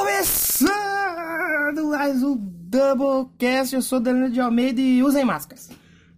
Começando mais um Doublecast, eu sou Danilo de Almeida e usem máscaras.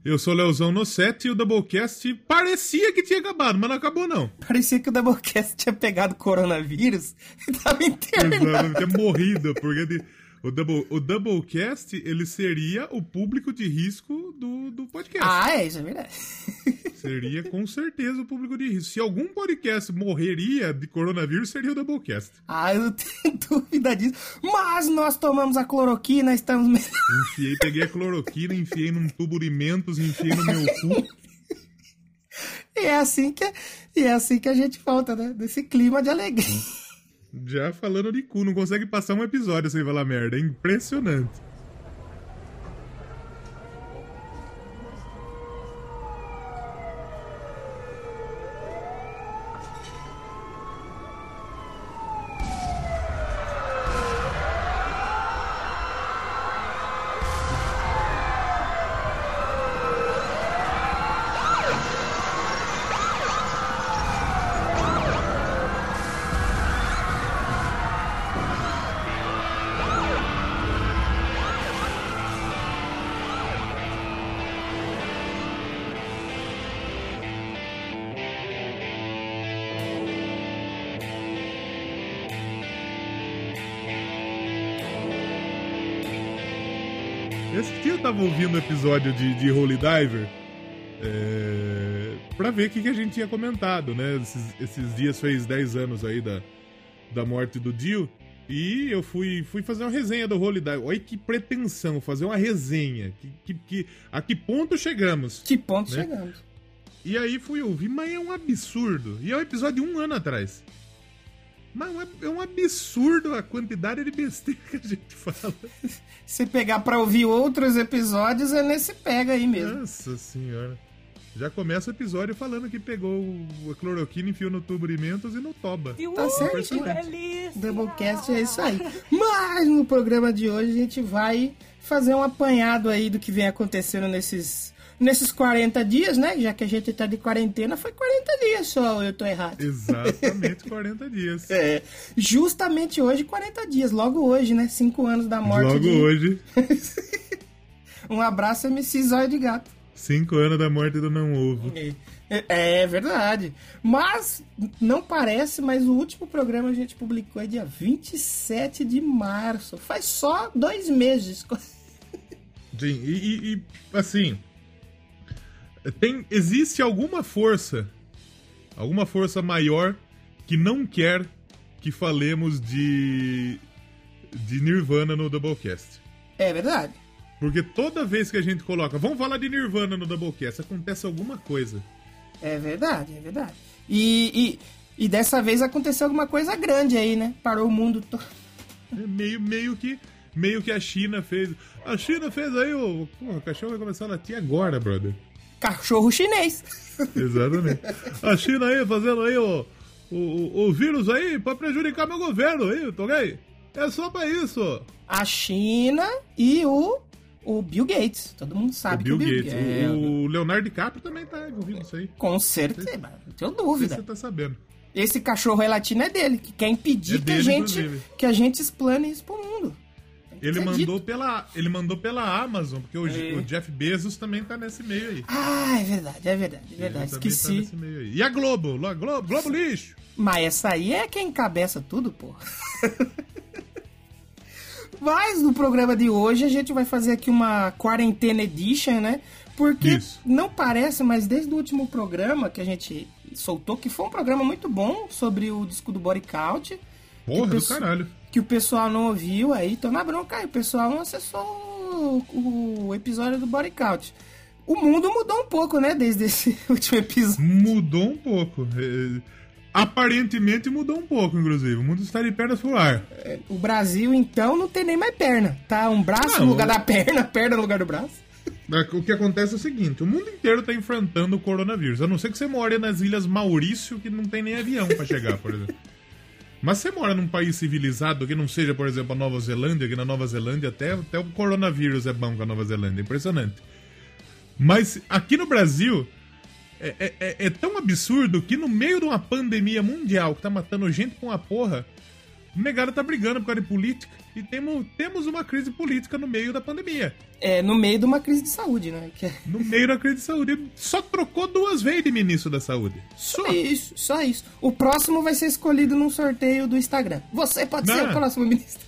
Eu sou Leozão no 7 e o Doublecast parecia que tinha acabado, mas não acabou não. Parecia que o Doublecast tinha pegado coronavírus e tava internado. Exato, tinha morrido, porque de- o, double, o Doublecast, ele seria o público de risco do, do podcast. Ah, é, isso é verdade. Seria com certeza o público de risco. Se algum podcast morreria de coronavírus, seria o Doublecast. Ah, eu não tenho dúvida disso. Mas nós tomamos a cloroquina, estamos. Enfiei, peguei a cloroquina, enfiei num tubo de mentos, enfiei no meu cu. E é assim que, e é assim que a gente volta, né? Desse clima de alegria. Já falando de cu, não consegue passar um episódio sem falar merda. É impressionante. Episódio de, de Holy Diver é, pra ver o que, que a gente tinha comentado, né? Esses, esses dias fez 10 anos aí da, da morte do Dio. E eu fui, fui fazer uma resenha do Holy Diver. Olha que pretensão, fazer uma resenha. Que, que, que- a que ponto chegamos? Que ponto Né? chegamos? E aí fui ouvir, mas é um absurdo. E é um episódio de um ano atrás. Mas é um- é um absurdo a quantidade de besteira que a gente fala. Se pegar pra ouvir outros episódios, é nesse pega aí mesmo. Nossa senhora. Já começa o episódio falando que pegou o- a cloroquina, enfiou no tubo de mentos e no toba. Tá certinho. Doublecast é isso aí. Mas no programa de hoje a gente vai fazer um apanhado aí do que vem acontecendo nesses, nesses 40 dias, né? Já que a gente tá de quarentena, foi 40 dias só, eu tô errado. Exatamente 40 dias. É, justamente hoje, 40 dias, logo hoje, né? 5 anos da morte Logo de... hoje, Um abraço, MC Zóio de Gato. 5 anos da morte do não ovo. É, é verdade. Mas, não parece, mas o último programa a gente publicou é dia 27 de março. Faz só dois meses. Sim, e, e- e, assim, tem, existe alguma força, alguma força maior que não quer que falemos de, de Nirvana no Doublecast. É verdade. Porque toda vez que a gente coloca, vamos falar de Nirvana no Doublecast, acontece alguma coisa. É verdade, é verdade. E, e, e dessa vez aconteceu alguma coisa grande aí, né? Parou o mundo todo. É meio, meio que meio que a China fez. A China fez aí o. Porra, o cachorro vai começar a latir agora, brother. Cachorro chinês. Exatamente. A China aí fazendo aí o, o, o, vírus aí pra prejudicar meu governo aí, ok? É só pra isso. A China e o, o Bill Gates. Todo mundo O sabe Bill que o Bill Gates. É, O, Leonardo DiCaprio também tá envolvido nisso aí. Com certeza, não tenho Não se dúvida. você tá sabendo. Esse cachorro aí latino é dele, que quer impedir É que, dele, a gente, inclusive. que a gente explane isso pro mundo. Ele mandou, dito. pela, ele mandou pela Amazon, porque o, É. o Jeff Bezos também tá nesse meio aí. Ah, é verdade, é verdade, é verdade. Ele tá Esqueci. aí. E a Globo? Lo- Globo, Globo lixo. Mas essa aí é quem encabeça tudo, pô. Mas no programa de hoje a gente vai fazer aqui uma quarentena edition, né? Porque Isso. não parece, mas desde o último programa que a gente soltou, que foi um programa muito bom sobre o disco do Body Count, Porra do caralho. Que o pessoal não ouviu, aí tô na bronca aí, o pessoal não acessou o, o episódio do Body Count. O mundo mudou um pouco, né, desde esse último episódio. Mudou um pouco. É, aparentemente mudou um pouco, inclusive. O mundo está de pernas pro ar. O Brasil, então, não tem nem mais perna. Tá um braço Não, no lugar o- da perna, perna no lugar do braço. O que acontece é o seguinte: o mundo inteiro está enfrentando o coronavírus. A não ser que você more nas Ilhas Maurício, que não tem nem avião para chegar, por exemplo. Mas você mora num país civilizado que não seja, por exemplo, a Nova Zelândia, que na Nova Zelândia até, até o coronavírus é bom com a Nova Zelândia. Impressionante. Mas aqui no Brasil, é, é- é- é tão absurdo que no meio de uma pandemia mundial que tá matando gente com a porra, O negado tá brigando por causa de política e temos, temos uma crise política no meio da pandemia. É, no meio de uma crise de saúde, né? É... No meio da crise de saúde. Só trocou duas vezes de ministro da saúde. Só. só isso, só isso. O próximo vai ser escolhido num sorteio do Instagram. Você pode Não. ser o próximo ministro.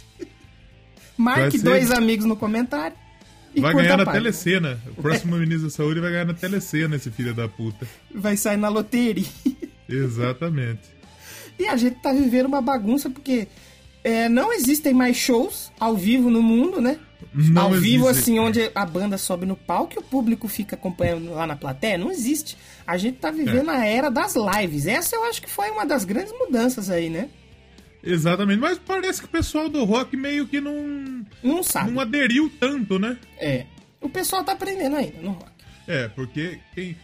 Marque ser... dois amigos no comentário. vai ganhar na telecena. O próximo ministro da saúde vai ganhar na telecena, esse filho da puta. Vai sair na loteria. Exatamente. E a gente tá vivendo uma bagunça porque é, não existem mais shows ao vivo no mundo, né? Não ao existe. vivo, assim, onde a banda sobe no palco e o público fica acompanhando lá na plateia, não existe. A gente tá vivendo é. a era das lives. Essa eu acho que foi uma das grandes mudanças aí, né? Exatamente, mas parece que o pessoal do rock meio que não. Não sabe. Não aderiu tanto, né? É. O pessoal tá aprendendo ainda no rock. É, porque quem.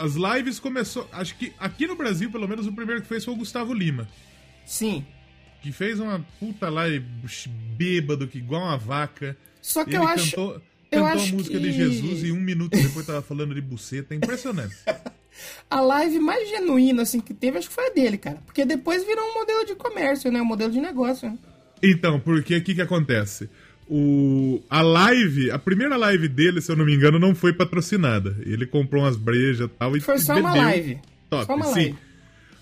As lives começou. Acho que aqui no Brasil, pelo menos, o primeiro que fez foi o Gustavo Lima. Sim. Que fez uma puta live bêbado, que igual uma vaca. Só que Ele eu cantou, acho. Cantou eu a acho música que... de Jesus e um minuto depois tava falando de buceta. É impressionante. a live mais genuína, assim, que teve, acho que foi a dele, cara. Porque depois virou um modelo de comércio, né? Um modelo de negócio. Né? Então, porque o que, que acontece? O, a live, a primeira live dele, se eu não me engano, não foi patrocinada. Ele comprou umas brejas e tal e Foi só uma live. Top, só uma sim. live.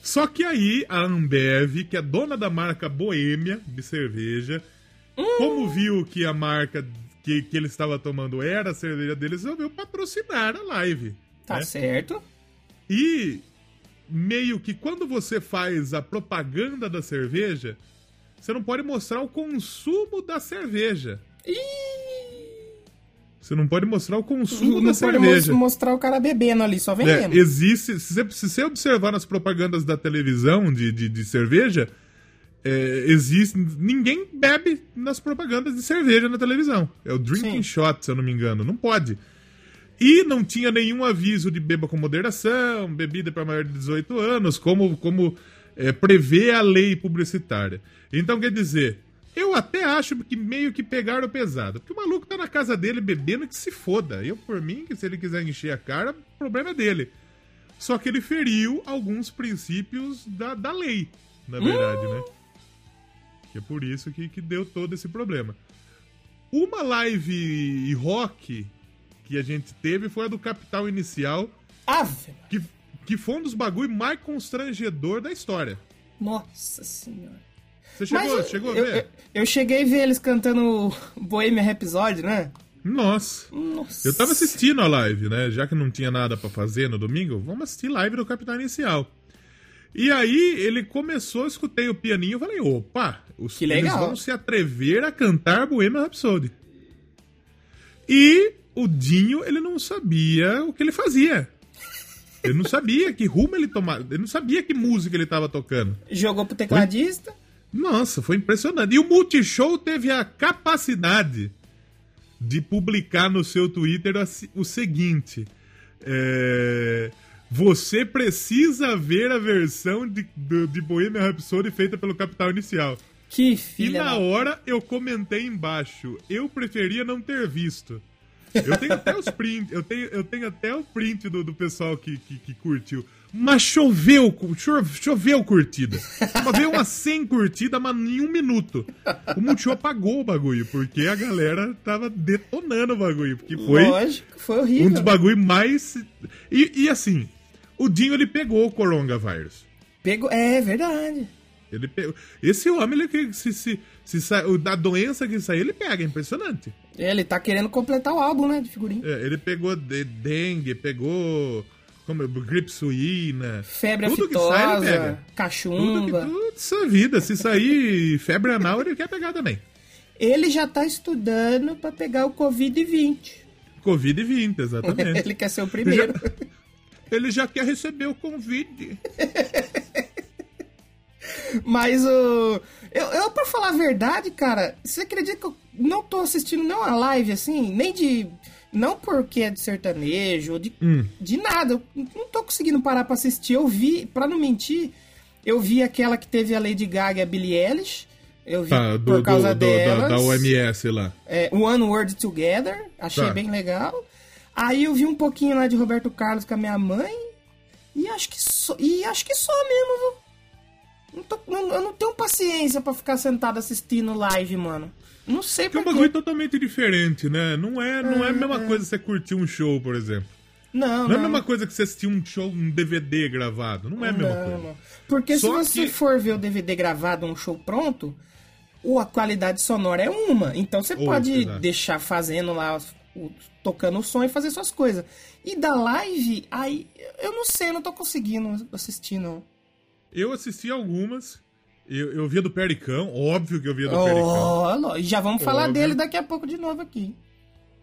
Só que aí a Ambev, que é dona da marca Boêmia de cerveja, hum. como viu que a marca que, que ele estava tomando era a cerveja deles, resolveu patrocinar a live. Tá né? certo. E meio que quando você faz a propaganda da cerveja, você não pode mostrar o consumo da cerveja. Você não pode mostrar o consumo não da cerveja. Pode mostrar o cara bebendo ali, só vendendo. É, existe. Se você, se você, observar nas propagandas da televisão de, de, de cerveja, é, existe. Ninguém bebe nas propagandas de cerveja na televisão. É o drinking Sim. shot, se eu não me engano. Não pode. E não tinha nenhum aviso de beba com moderação, bebida para maior de 18 anos, como, como é, prevê a lei publicitária. Então, quer dizer, eu até acho que meio que pegaram pesado. Porque o maluco tá na casa dele bebendo que se foda. Eu, por mim, que se ele quiser encher a cara, o problema é dele. Só que ele feriu alguns princípios da, da lei, na verdade, né? Que é por isso que, que deu todo esse problema. Uma live rock que a gente teve foi a do Capital Inicial. Ave. Que, que foi um dos bagulho mais constrangedor da história. Nossa senhora. Você chegou, Mas, chegou a ver? Eu, eu, eu, cheguei a ver eles cantando Bohemian Rhapsody, né? Nossa. Nossa. Eu tava assistindo a live, né? Já que não tinha nada para fazer no domingo, vamos assistir live do Capitão Inicial. E aí ele começou, escutei o pianinho e falei, opa, os que legal. vão se atrever a cantar Bohemian Rhapsody. E o Dinho, ele não sabia o que ele fazia. Ele não sabia que rumo ele tomava. Ele não sabia que música ele estava tocando. Jogou pro tecladista? Foi... Nossa, foi impressionante. E o Multishow teve a capacidade de publicar no seu Twitter o seguinte: é... Você precisa ver a versão de, de, de Bohemian Rhapsody feita pelo Capital Inicial. Que filha. E na hora eu comentei embaixo: eu preferia não ter visto. Eu tenho até os prints, eu tenho, eu tenho até o print do, do pessoal que, que, que curtiu. Mas choveu, choveu curtida. Veio umas 100 curtidas, mas em um minuto. O Multishow apagou o bagulho, porque a galera tava detonando o bagulho. Porque foi. Lógico, foi horrível. Um dos bagulhos mais. E, e assim, o Dinho ele pegou o coronavírus. Pegou, é verdade. Ele pegou. Esse homem, ele, se, se, se, se, da doença que sair, ele pega, é impressionante. É, ele tá querendo completar o álbum, né, de figurinha. É, ele pegou de, dengue, pegou como, gripe suína. Febre tudo aftosa, que sai, ele pega. cachumba. Tudo, tudo essa vida. Se sair febre anal, ele quer pegar também. Ele já tá estudando para pegar o Covid-20. Covid-20, exatamente. ele quer ser o primeiro. Ele já, ele já quer receber o Covid. Mas o. Eu, eu, pra falar a verdade, cara, você acredita que eu não tô assistindo nenhuma live assim, nem de. Não porque é de sertanejo, de, hum. de nada. Eu não tô conseguindo parar pra assistir. Eu vi, pra não mentir, eu vi aquela que teve a Lady Gaga e a Billie Eilish. Eu vi tá, do, por causa do, delas. Da, da, OMS lá. É, One Word Together. Achei tá. bem legal. Aí eu vi um pouquinho lá de Roberto Carlos com a minha mãe. E acho que só, e acho que só mesmo, viu? Não tô, não, eu não tenho paciência pra ficar sentado assistindo live, mano. Não sei Porque é um bagulho totalmente diferente, né? Não é, não é, é a mesma é. coisa você curtir um show, por exemplo. Não, não, não, é a mesma coisa que você assistir um show, um DVD gravado. Não é a mesma não, coisa. Não. Porque Só se você que... for ver o DVD gravado, um show pronto, a qualidade sonora é uma. Então você pode exato. deixar fazendo lá, tocando o som e fazer suas coisas. E da live, aí eu não sei, eu não tô conseguindo assistir, não. Eu assisti algumas. Eu, eu via do Pericão, óbvio que eu via do oh, Pericão. E já vamos falar óbvio. dele daqui a pouco de novo aqui.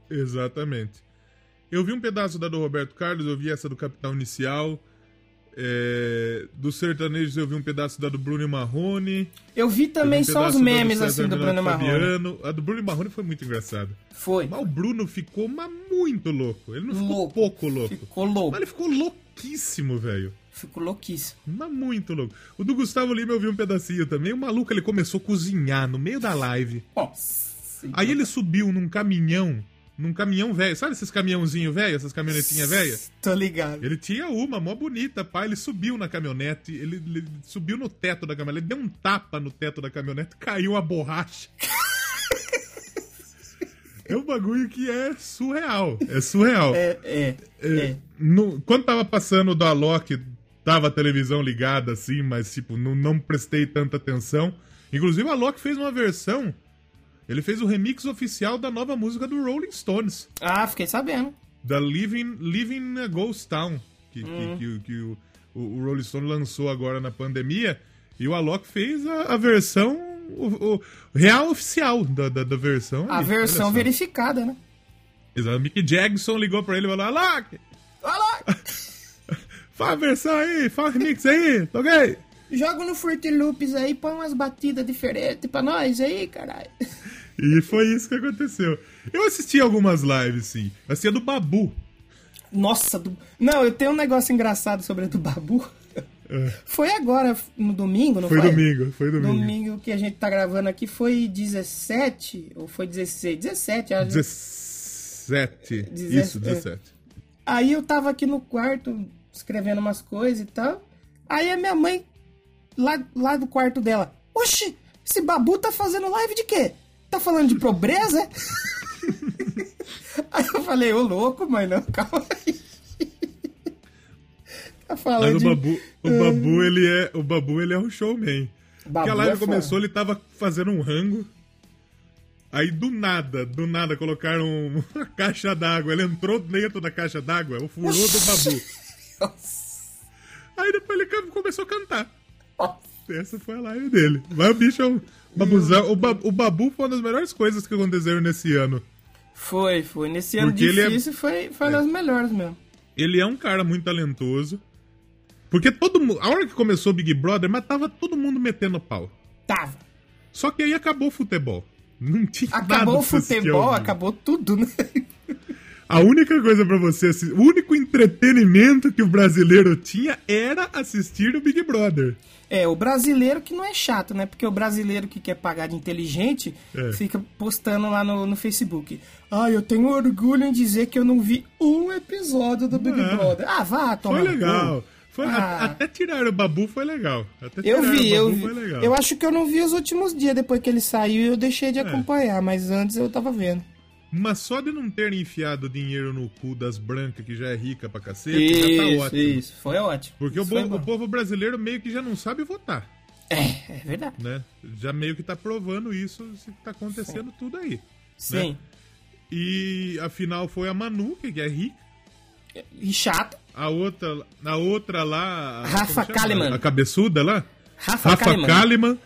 Exatamente. Eu vi um pedaço da do Roberto Carlos, eu vi essa do Capital Inicial. É, dos sertanejos eu vi um pedaço da do Bruno Marrone. Eu vi também vi um só os memes do assim do Bruno Marrone. A do Bruno Marrone foi muito engraçada. Foi. Mas o Bruno ficou mas muito louco. Ele não louco. ficou pouco louco. Ficou louco. Mas ele ficou louquíssimo, velho. Ficou louquíssimo. Mas muito louco. O do Gustavo Lima eu vi um pedacinho também. O maluco ele começou a cozinhar no meio da live. Nossa. Aí ele subiu num caminhão num caminhão velho. Sabe esses caminhãozinhos velho, essas caminhonetinhas velhas? Tô ligado. Ele tinha uma, mó bonita, pá. Ele subiu na caminhonete, ele, ele, subiu no teto da caminhonete, ele deu um tapa no teto da caminhonete, caiu a borracha. é um bagulho que é surreal. É surreal. É, é. é, é. No, quando tava passando do Alok, tava a televisão ligada assim, mas tipo, não, não prestei tanta atenção. Inclusive, a Alok fez uma versão ele fez o remix oficial da nova música do Rolling Stones. Ah, fiquei sabendo. Da Living, Living a Ghost Town, que, hum. que, que, que o, o, Rolling Stone lançou agora na pandemia. E o Alok fez a, a versão o, o, real oficial da, da, da versão. A versão verificada, né? Exato. Mick Jackson ligou pra ele e falou: Alok! Alok! faz a versão aí, faz remix aí, toquei! Joga no Fruit Loops aí, põe umas batidas diferentes pra nós aí, caralho. E foi isso que aconteceu. Eu assisti algumas lives, sim. Assim, a do Babu. Nossa, do... não, eu tenho um negócio engraçado sobre a do Babu. É. Foi agora, no domingo, não foi? Foi domingo, foi domingo. Domingo que a gente tá gravando aqui foi 17 ou foi 16? 17, acho. 17. 17 Isso, 17. É. Aí eu tava aqui no quarto escrevendo umas coisas e tal. Aí a minha mãe, lá, lá do quarto dela, Oxi, esse babu tá fazendo live de quê? Tá falando de pobreza? aí eu falei, ô louco, mas não, calma aí. tá falando mas o Babu, o Babu, ele é, o Babu, ele é um showman. Babu Porque a live é começou, ele tava fazendo um rango. Aí do nada, do nada colocaram uma caixa d'água. Ele entrou dentro da caixa d'água, o furor do Babu. Aí depois ele começou a cantar. Essa foi a live dele. Mas o bicho é um, Babuzão. O, ba o Babu foi uma das melhores coisas que aconteceram nesse ano. Foi, foi. Nesse ano Porque é difícil é... foi, foi é. das melhores mesmo. Ele é um cara muito talentoso. Porque todo mundo. A hora que começou o Big Brother, mas tava todo mundo metendo pau. Tava. Só que aí acabou o futebol. Não tinha Acabou nada o futebol, acabou tudo, né? A única coisa para você o único entretenimento que o brasileiro tinha era assistir o Big Brother. É, o brasileiro que não é chato, né? Porque o brasileiro que quer pagar de inteligente é. fica postando lá no, no Facebook. Ah, eu tenho orgulho em dizer que eu não vi um episódio do Big é. Brother. Ah, vá, toma. Foi legal. Foi, ah. Até tirar o Babu foi legal. Até eu vi, eu vi. Eu acho que eu não vi os últimos dias depois que ele saiu e eu deixei de é. acompanhar, mas antes eu tava vendo. Mas só de não terem enfiado dinheiro no cu das brancas, que já é rica pra cacete, isso, já tá ótimo. Isso, foi ótimo. Porque isso o, o, povo brasileiro meio que já não sabe votar. É, é verdade. Né? Já meio que tá provando isso, se tá acontecendo Sim. tudo aí. Né? Sim. Né? E a final foi a Manu, que é rica. E chata. A outra, a outra lá. Rafa Kalimann. A cabeçuda lá? Rafa, Rafa Kalimann. Kalimann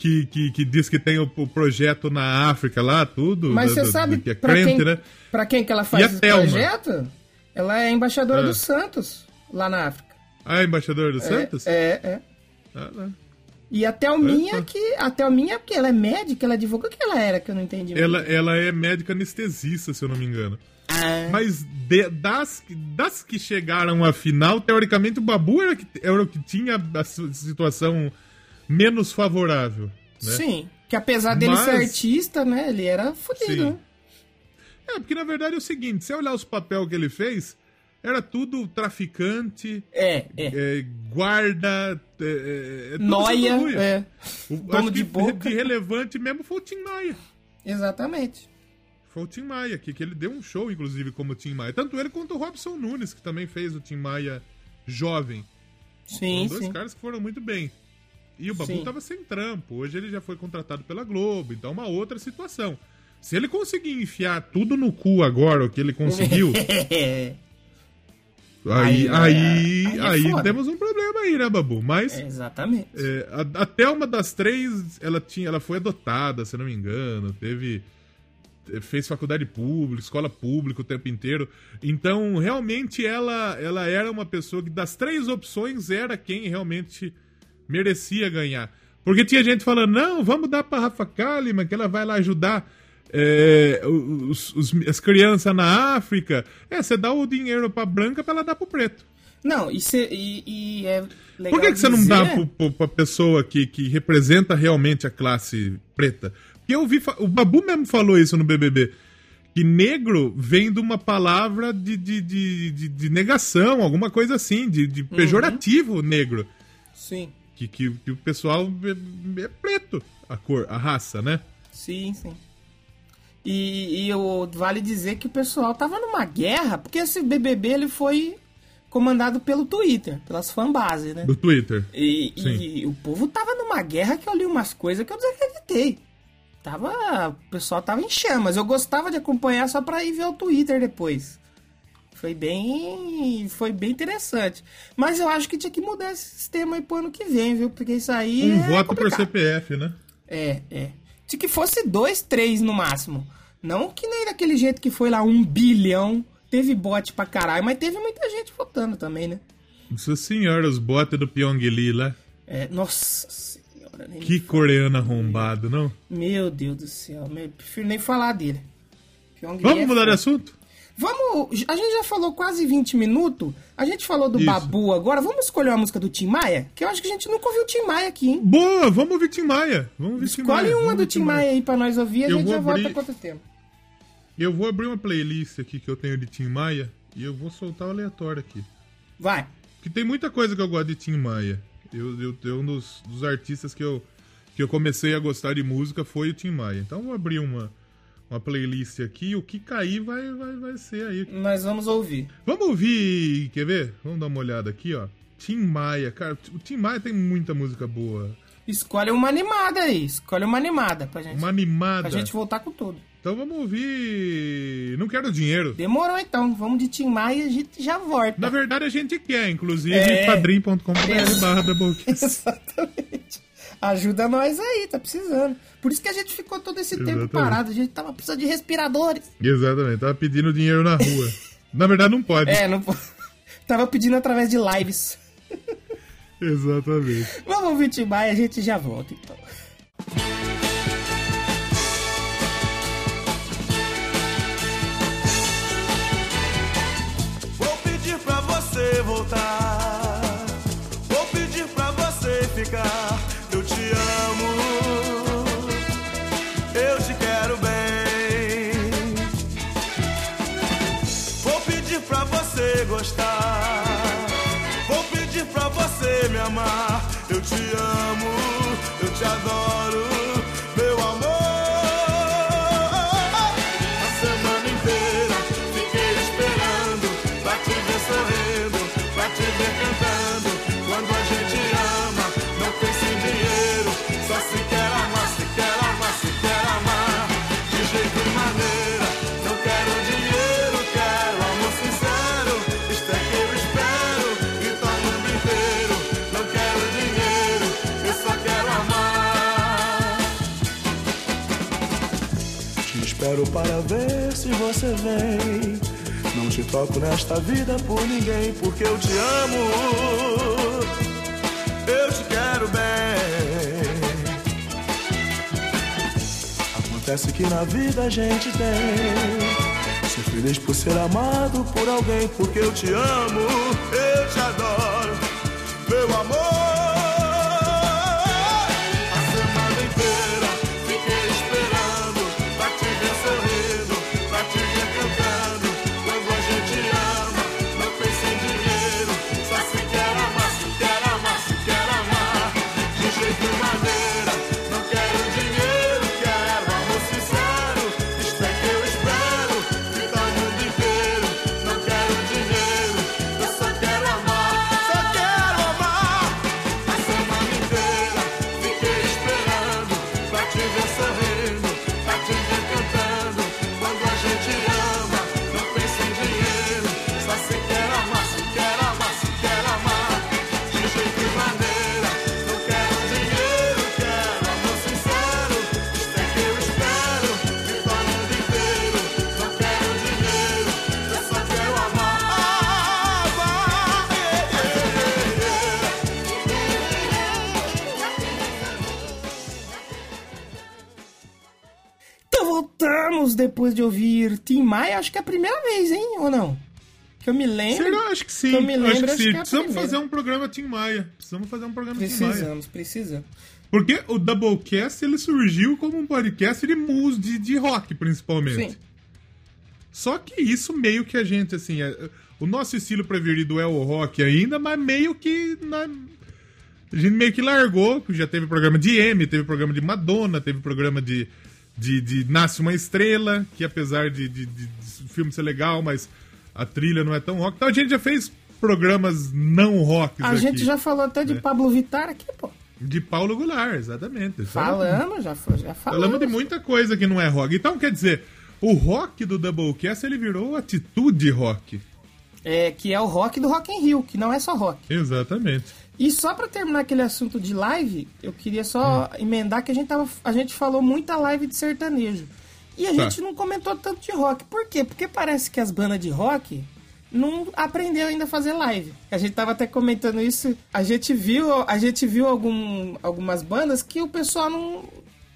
que, que, que diz que tem o, o, projeto na África lá, tudo. Mas você sabe que é crente, quem, né? Pra quem que ela faz esse projeto? Ela é embaixadora é. do Santos, lá na África. Ah, é embaixadora do é, Santos? É, é. Ah, não. E a Thelminha, que. A Thelminha, porque ela é médica, ela divulga o que ela era, que eu não entendi. Ela, ela é médica anestesista, se eu não me engano. Ah. Mas de, das, das que chegaram à final, teoricamente o Babu era, que, era o que tinha a situação menos favorável. Né? Sim, que apesar dele Mas... ser artista, né, ele era fodido. Né? É, porque na verdade é o seguinte, se olhar os papéis que ele fez, era tudo traficante, É, é. é, guarda, é, é, tudo Noia, é. O, Dono de boca. de relevante mesmo foi o Tim Maia. Exatamente. Foi o Tim Maia, que, que ele deu um show, inclusive, como Tim Maia. Tanto ele quanto o Robson Nunes, que também fez o Tim Maia jovem. Sim, São dois sim. caras que foram muito bem. E o Babu Sim. tava sem trampo. Hoje ele já foi contratado pela Globo, então é uma outra situação. Se ele conseguir enfiar tudo no cu agora, o que ele conseguiu, É, aí, Aí, aí, é- aí é aí temos um problema aí, né, Babu? Mas é, exatamente. é, a- até uma das três, ela tinha, ela foi adotada, se não me engano, teve fez faculdade pública, escola pública o tempo inteiro. Então, realmente ela ela era uma pessoa que das três opções era quem realmente merecia ganhar. Porque tinha gente falando: "Não, vamos dar para Rafa Kalimann, que ela vai lá ajudar é, os- os- as crianças na África. É, você dá o dinheiro pra branca pra ela dar pro preto. Não, e, cê- e- e é legal Por que, que você não dá pro, pro, pra pessoa que, que representa realmente a classe preta? Porque eu vi. O Babu mesmo falou isso no BBB. Que negro vem de uma palavra de, de, de, de- de negação, alguma coisa assim, de, de pejorativo negro. Sim, Que, que, que o pessoal é, é preto, a cor, a raça, né? sim, sim. E, e o- vale dizer que o pessoal tava numa guerra, porque esse BBB ele foi comandado pelo Twitter, pelas fanbases, né? Do Twitter. E, Sim. e o povo tava numa guerra que eu li umas coisas que eu desacreditei. Tava, o pessoal tava em chamas. Eu gostava de acompanhar só pra ir ver o Twitter depois. Foi bem, foi bem interessante. Mas eu acho que tinha que mudar esse sistema aí pro ano que vem, viu? Porque isso aí Um é voto por complicado. CPF, né? É, é. Se que fosse dois, três no máximo. Não que nem daquele jeito que foi lá um bilhão. Teve bot pra caralho, mas teve muita gente votando também, né? Nossa senhora, os botes do Pyongyi lá. É, nossa senhora, Que coreano arrombado, não? Meu Deus do céu, me- prefiro nem falar dele. Pyongyi Vamos é mudar de foda. assunto? Vamos, a gente já falou quase 20 minutos. A gente falou do Isso. Babu agora. Vamos escolher uma música do Tim Maia? Que eu acho que a gente nunca ouviu o Tim Maia aqui, hein? Boa, vamos ouvir Tim Maia. Vamos ouvir Tim Escolhe Maia. uma vamos do Tim Maia aí pra nós ouvir. A Eu gente já volta abrir- pra outro tema. Eu vou abrir uma playlist aqui que eu tenho de Tim Maia e eu vou soltar o aleatório aqui. Vai. Porque tem muita coisa que eu gosto de Tim Maia. Eu, eu, eu um dos, dos artistas que eu, que eu comecei a gostar de música foi o Tim Maia. Então eu vou abrir uma, uma playlist aqui. O que cair vai, vai, vai ser aí. Nós vamos ouvir. Vamos ouvir, quer ver? Vamos dar uma olhada aqui, ó. Tim Maia, cara, o Tim Maia tem muita música boa. Escolhe uma animada aí. Escolhe uma animada pra gente, Uma animada. pra gente voltar com tudo. Então vamos ouvir. Não quero dinheiro. Demorou então. Vamos de Tim Maia e a gente já volta. Na verdade a gente quer, inclusive, É. padrim.com.br barra. Exatamente. Ajuda nós aí, tá precisando. Por isso que a gente ficou todo esse tempo Exatamente. parado. A gente tava precisando de respiradores. Exatamente, tava pedindo dinheiro na rua. Na verdade não pode. É, não. po- Tava pedindo através de lives. Exatamente. Vamos ouvir Tim Maia e a gente já volta então. Vou pedir pra você voltar. Vou pedir pra você ficar. Espero para ver se você vem. Não te troco nesta vida por ninguém, porque eu te amo. Eu te quero bem. Acontece que na vida a gente tem. Ser feliz por ser amado por alguém, porque eu te amo. Eu te adoro, meu amor. Depois de ouvir Tim Maia. Acho que é a primeira vez, hein? Ou não? Que eu me lembro. Será? Acho que sim. Que eu me acho lembro, que acho sim. que é a Precisamos fazer um programa Tim Maia. Precisamos fazer um programa Tim Maia. Precisamos, precisamos. Porque o Doublecast ele surgiu como um podcast de mus de, de rock, principalmente. Sim. Só que isso meio que a gente, assim, é- o nosso estilo preferido é o rock ainda, mas meio que na- a gente meio que largou, já teve programa de M, teve programa de Madonna, teve programa de, de, de Nasce Uma Estrela, que apesar de, de, de- de o filme ser legal, mas a trilha não é tão rock. Então a gente já fez programas não rock A gente já falou até de É. Pablo Vittar aqui, pô. De Paulo Goulart, exatamente. Falamos, já, foi- já falamos. Falamos de muita coisa que não é rock. Então, quer dizer, o rock do Doublecast, ele virou atitude rock. É, que é o rock do Rock in Rio, que não é só rock. Exatamente. E só pra terminar aquele assunto de live, eu queria só emendar que a gente, tava, a gente falou muita live de sertanejo. E a Tá. gente não comentou tanto de rock. Por quê? Porque parece que as bandas de rock não aprendeu ainda a fazer live. A gente tava até comentando isso. A gente viu, a gente viu algum, algumas bandas que o pessoal não,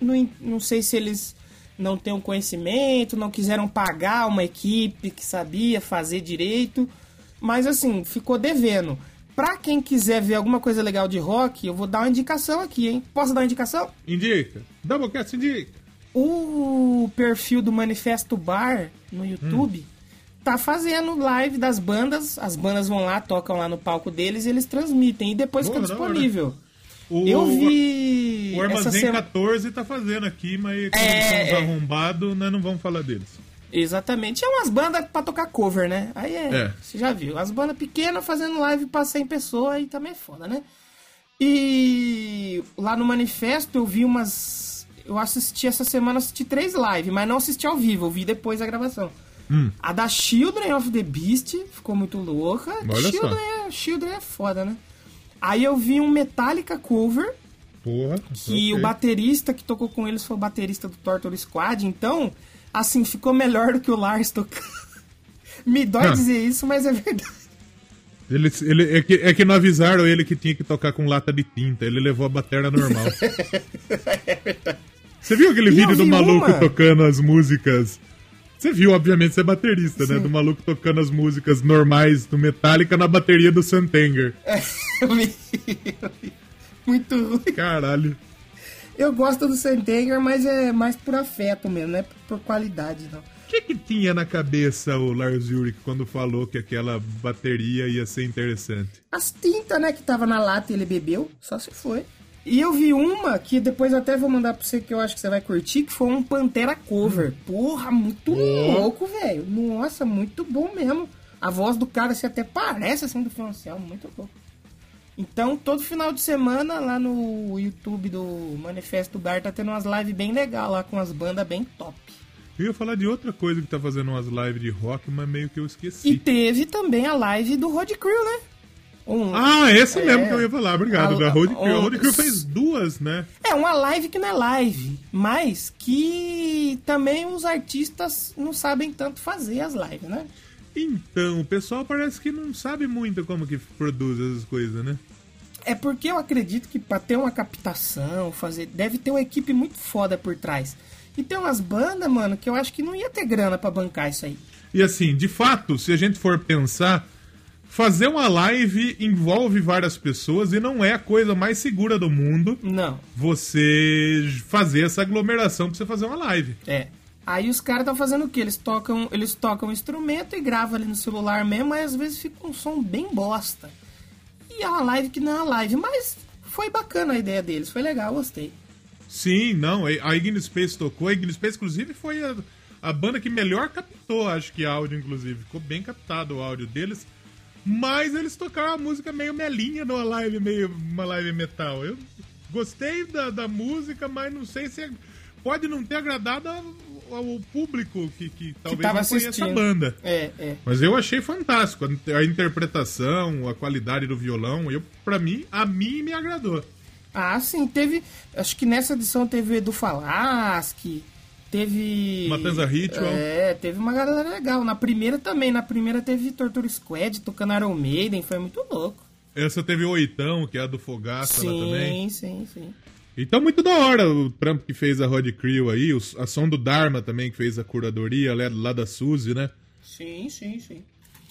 não. Não sei se eles não têm um conhecimento, não quiseram pagar uma equipe que sabia fazer direito. Mas assim, ficou devendo. Pra quem quiser ver alguma coisa legal de rock, eu vou dar uma indicação aqui, hein? Posso dar uma indicação? Indica. Doublecast indica. O perfil do Manifesto Bar no YouTube tá fazendo live das bandas. As bandas vão lá, tocam lá no palco deles e eles transmitem. E depois Boa, fica hora. disponível. O, Eu vi. O essa Armazém semana. 14 tá fazendo aqui, mas como É, estamos é. arrombados, nós não vamos falar deles. Exatamente. É umas bandas pra tocar cover, né? Aí é. É. Você já viu. As bandas pequenas fazendo live pra 100 pessoas aí também é foda, né? E lá no Manifesto eu vi umas. Eu assisti essa semana, assisti três lives, mas não assisti ao vivo, eu vi depois a gravação. Hum. A da Children of the Beast ficou muito louca. Olha Children só. é, Children é foda, né? Aí eu vi um Metallica cover, Porra. que ok. o baterista que tocou com eles foi o baterista do Torture Squad, então, assim, ficou melhor do que o Lars tocando. Me dói Ah. dizer isso, mas é verdade. Ele, ele, é, que, é que não avisaram ele que tinha que tocar com lata de tinta. Ele levou a bateria normal. Você viu aquele E vídeo do vi maluco uma- tocando as músicas? Você viu, obviamente, você é baterista, né? Sim. Do maluco tocando as músicas normais do Metallica na bateria do Santanger. Eu vi, eu vi. Muito ruim. Caralho. Eu gosto do Sentenger, mas é mais por afeto mesmo, não é por qualidade, não. O que, que tinha na cabeça o Lars Ulrich quando falou que aquela bateria ia ser interessante? As tintas, né, que tava na lata e ele bebeu, só se foi. E eu vi uma que depois até vou mandar pra você que eu acho que você vai curtir, que foi um Pantera cover. Porra, muito louco, velho. Nossa, muito bom mesmo. A voz do cara assim, até parece assim do Franciel, muito louco. Então, todo final de semana lá no YouTube do Manifesto Bar tá tendo umas lives bem legal lá com as bandas bem top. Eu ia falar de outra coisa que tá fazendo umas lives de rock, mas meio que eu esqueci. E teve também a live do Rod Crew, né? Um- Ah, essa É. mesmo que eu ia falar, obrigado. A- da Road Crew. A o- Road Crew fez duas, né? É uma live que não é live, mas que também os artistas não sabem tanto fazer as lives, né? Então, o pessoal parece que não sabe muito como que produz essas coisas, né? É porque eu acredito que pra ter uma captação, fazer, deve ter uma equipe muito foda por trás. E tem umas bandas, mano, que eu acho que não ia ter grana pra bancar isso aí. E assim, de fato, se a gente for pensar, fazer uma live envolve várias pessoas e não é a coisa mais segura do mundo Não, você fazer essa aglomeração pra você fazer uma live. é. Aí os caras estão fazendo o quê? Eles tocam, eles tocam um instrumento e gravam ali no celular mesmo, mas às vezes fica um som bem bosta. E é uma live que não é uma live, mas foi bacana a ideia deles, foi legal, gostei. Sim, não, a Ignis Space tocou. A Ignis Space, inclusive, foi a, a banda que melhor captou, acho que áudio, inclusive. Ficou bem captado o áudio deles. Mas eles tocaram a música meio melinha numa live, meio uma live metal. Eu gostei da, da música, mas não sei se. é- Pode não ter agradado ao, ao público que, que talvez tava não conheça a assistindo. banda. É, é. Mas eu achei fantástico. A interpretação, a qualidade do violão, eu, pra mim, a mim me agradou. Ah, sim, teve. Acho que nessa edição teve Edu Falaschi, teve. Matanza Ritual. É, teve uma galera legal. Na primeira também, na primeira teve Torture Squad tocando Iron Maiden, foi muito louco. Essa teve o Oitão, que é a do Fogaça lá também. Sim, sim, sim. Então, muito da hora o trampo que fez a Rod Creel aí, o- a som do Dharma também, que fez a curadoria lá, lá da Suzy, né? Sim, sim, sim.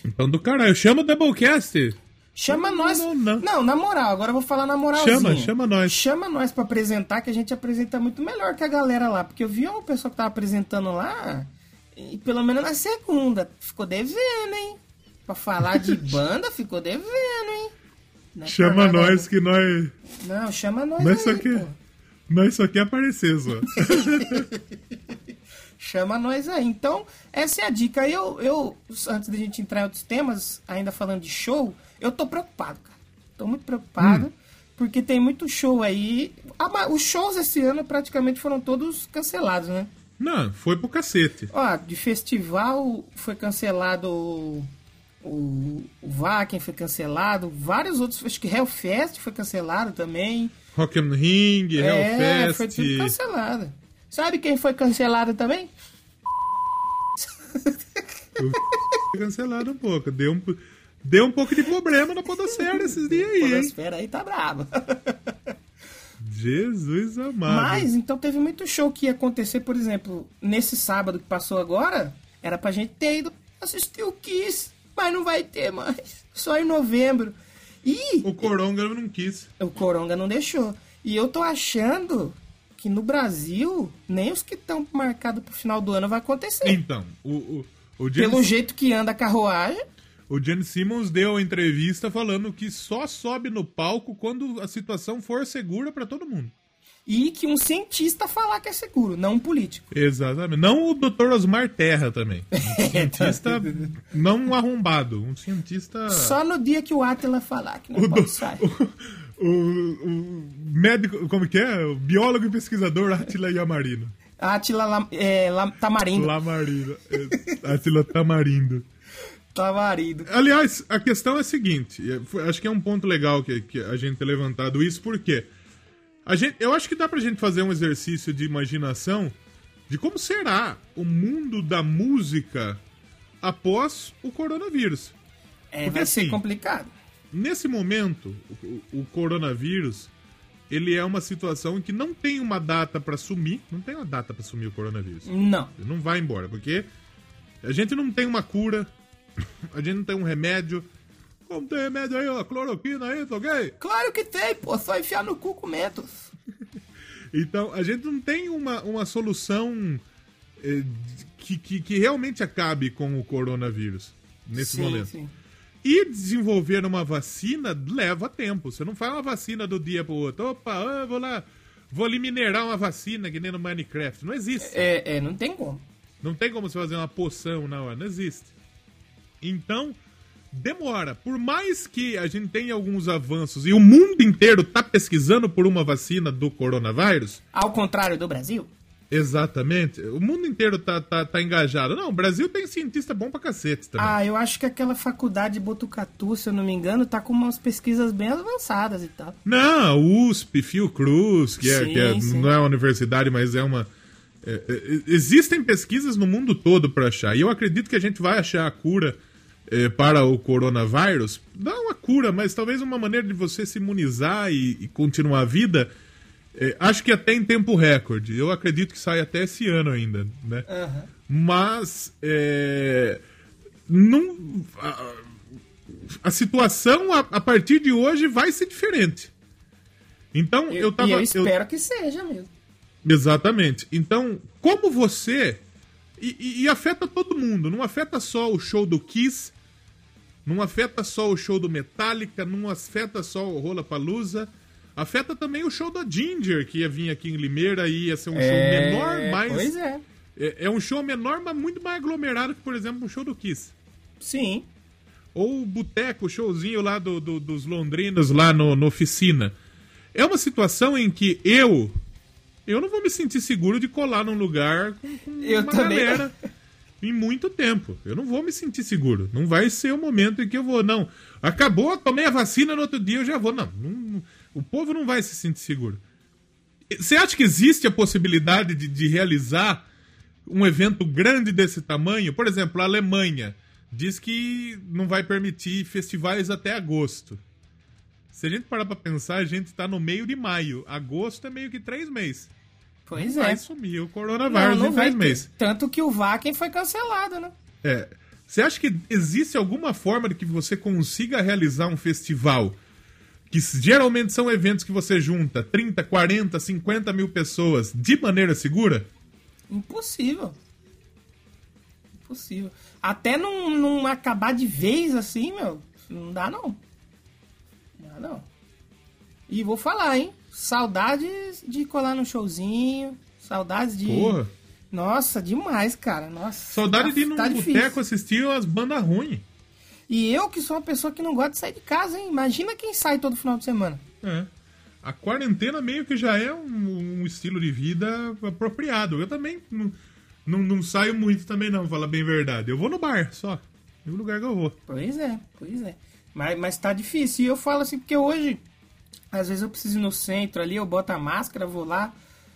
Então, do caralho, chama o Doublecast. Chama Não, nós. não, Não, não. na moral, agora eu vou falar na moralzinha. Chama, chama nós. Chama nós pra apresentar, que a gente apresenta muito melhor que a galera lá. Porque eu vi uma pessoa que tava apresentando lá, e pelo menos na segunda, ficou devendo, hein? Pra falar de banda, ficou devendo? Não Chama nós que nós. Não, chama nós Nós só aí, quer, pô. nós só quer aparecer, só. Chama nós aí. Então, essa é a dica. Eu, eu, antes da gente entrar em outros temas, ainda falando de show, eu tô preocupado, cara. Tô muito preocupado, porque tem muito show aí. Os shows esse ano praticamente foram todos cancelados, né? Não, foi pro cacete. Ó, de festival foi cancelado o, o, Wacken foi cancelado, vários outros, acho que Hellfest foi cancelado também. Rock and Ring, É, foi Hellfest. tudo cancelado. Sabe quem foi cancelado também? Foi cancelado um pouco. Deu um, deu um pouco de problema na Podosfera esses dias aí, hein? Podosfera aí tá brava. Jesus amado. Mas, então teve muito show que ia acontecer, por exemplo, nesse sábado que passou agora, era pra gente ter ido assistir o Kiss, mas não vai ter mais. Só em novembro. E O Coronga não quis. o Coronga não deixou. E eu tô achando que no Brasil, nem os que estão marcados pro final do ano vai acontecer. Então, o, o, o, Gene, Pelo jeito que anda a carruagem, o Gene Simmons deu a entrevista falando que só sobe no palco quando a situação for segura pra todo mundo. E que um cientista falar que é seguro, não um político. Exatamente. Não o Dr. Osmar Terra também. Um cientista não um arrombado. Um cientista. Só no dia que o Atila falar que não o, pode do- sair. o, o médico, como que é? O biólogo e pesquisador Attila Yamarino. Atila Lam- é, Lam- Tamarindo. Lamarino. É, Attila Tamarindo. Tamarindo. Aliás, a questão é a seguinte, é, acho que é um ponto legal que, que a gente ter levantado isso, porque a gente, eu acho que dá pra gente fazer um exercício de imaginação de como será o mundo da música após o coronavírus. É, Porque vai ser assim, complicado. Nesse momento, o, o coronavírus, ele é uma situação em que não tem uma data pra sumir, não tem uma data pra sumir o coronavírus. Não. Ele não vai embora, porque a gente não tem uma cura, a gente não tem um remédio. Como tem remédio aí, ó, cloroquina aí, tá ok? Claro que tem, pô. Só enfiar no cu com mentos. Então, a gente não tem uma, uma solução eh, que, que, que realmente acabe com o coronavírus nesse sim, momento. sim. E desenvolver uma vacina leva tempo. Você não faz uma vacina do dia pro outro. Opa, ah, vou lá, vou ali minerar uma vacina que nem no Minecraft. Não existe. É, é, não tem como. Não tem como você fazer uma poção na hora, não existe. Então, demora. Por mais que a gente tenha alguns avanços e o mundo inteiro tá pesquisando por uma vacina do coronavírus, Ao contrário do Brasil. exatamente, o mundo inteiro tá, tá, tá engajado. Não, o Brasil tem cientista bom pra cacete também. Ah, eu acho que aquela faculdade de Botucatu, se eu não me engano, tá com umas pesquisas bem avançadas e tal. Não, USP, Fiocruz, que, é, Sim, que é- não é uma universidade, mas é uma. é, é, existem pesquisas no mundo todo para achar. E eu acredito que a gente vai achar a cura é, para o coronavírus. Não a cura, mas talvez uma maneira de você se imunizar e, e continuar a vida. É, acho que até em tempo recorde. Eu acredito que sai até esse ano ainda, né? Mas é, não, a, a situação a, a partir de hoje vai ser diferente. Então eu, Eu, tava. e eu eu- espero que seja mesmo. Exatamente. Então, como você. E, e- e afeta todo mundo, não afeta só o show do Kiss, não afeta só o show do Metallica, não afeta só o Rola Palusa, afeta também o show da Ginger, que ia vir aqui em Limeira e ia ser um show menor, mas. Pois é. É, é um show menor, mas muito mais aglomerado que, por exemplo, um show do Kiss. Sim. Ou o boteco, o showzinho lá do, do- dos londrinos lá no, no oficina. É uma situação em que eu. Eu não vou me sentir seguro de colar num lugar com, com Eu uma também galera em muito tempo. Eu não vou me sentir seguro. Não vai ser o momento em que eu vou, não. Acabou, tomei a vacina no outro dia, eu já vou. Não, não- o povo não vai se sentir seguro. Você acha que existe a possibilidade de, de realizar um evento grande desse tamanho? Por exemplo, a Alemanha diz que não vai permitir festivais até agosto. Se a gente parar pra pensar, a gente tá no meio de maio. Agosto é meio que três meses. Pois Vai é. sumir o coronavírus Não, não em vai três meses. Tanto que o Vaken foi cancelado, né? É. Você acha que existe alguma forma de que você consiga realizar um festival? Que geralmente são eventos que você junta 30, 40, 50 mil pessoas de maneira segura? Impossível. Impossível. Até não, não acabar de vez assim, meu, não dá não. Não dá não. E vou falar, hein? Saudades de colar no showzinho. Saudades de. Porra. Nossa, demais, cara. Nossa. Saudade tá- de ir num tá boteco assistir as bandas ruins. E eu que sou uma pessoa que não gosta de sair de casa, hein? Imagina quem sai todo final de semana. É. A quarentena meio que já é um, um estilo de vida apropriado. Eu também não, não, não saio muito também não, falar bem a verdade. Eu vou no bar, só. É o lugar que eu vou. Pois é, pois é. Mas, mas tá difícil. E eu falo assim, porque hoje, às vezes eu preciso ir no centro ali, eu boto a máscara, vou lá.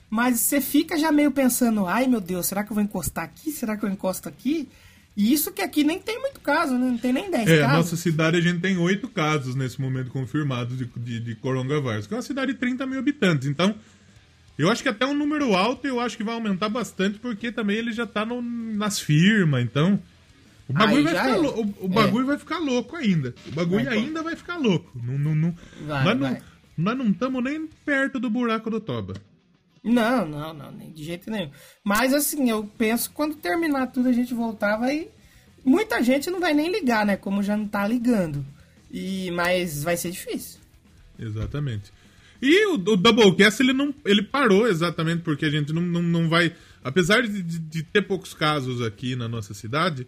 Mas você fica já meio pensando, ai meu Deus, será que eu vou encostar aqui? Será que eu encosto aqui? E isso que aqui nem tem muito caso, né? Não tem nem 10 É, casos. nossa cidade a gente tem oito casos nesse momento confirmados de, de, de coronavírus, que é uma cidade de 30 mil habitantes. Então, eu acho que até um número alto eu acho que vai aumentar bastante, porque também ele já tá no- nas firmas, então. O bagulho, vai ficar, é. o, o bagulho vai ficar louco ainda. O bagulho Vai, ainda vai ficar louco. Não, não, não, Vai, nós, vai. Nós não estamos nem perto do buraco do Toba. Não, não, não, nem de jeito nenhum. Mas assim, eu penso que quando terminar tudo a gente voltar, vai. Muita gente não vai nem ligar, né? Como já não tá ligando. E, mas vai ser difícil. Exatamente. E o, o Doublecast ele não ele parou exatamente porque a gente não, não, não vai. Apesar de, de, de ter poucos casos aqui na nossa cidade,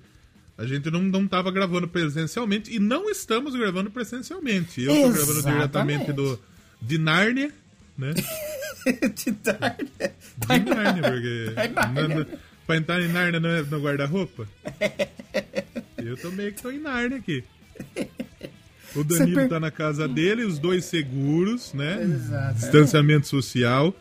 a gente não, não tava gravando presencialmente e não estamos gravando presencialmente. Eu tô gravando diretamente do, de Nárnia, né? de tarde. De Nárnia, porque. Nárnia. na- pra entrar em Nárnia não é no guarda-roupa? Eu tô meio que tô em Nárnia aqui. O Danilo per- tá na casa dele, os dois seguros, né? Exato. Distanciamento social.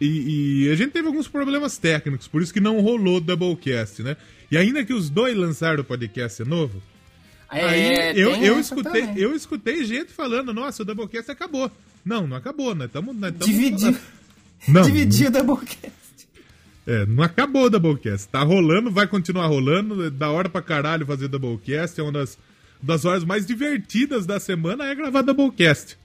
E, e a gente teve alguns problemas técnicos, por isso que não rolou o Doublecast, né? E ainda que os dois lançaram o podcast novo, É, aí eu, eu, escutei, também. eu escutei gente falando, nossa, o Doublecast acabou. Não, não acabou, nós estamos. Dividir, Não, dividir da Doublecast. é, não acabou o Doublecast. Tá rolando, vai continuar rolando. é Da hora pra caralho fazer Doublecast. É uma das, das horas mais divertidas da semana é gravar Doublecast.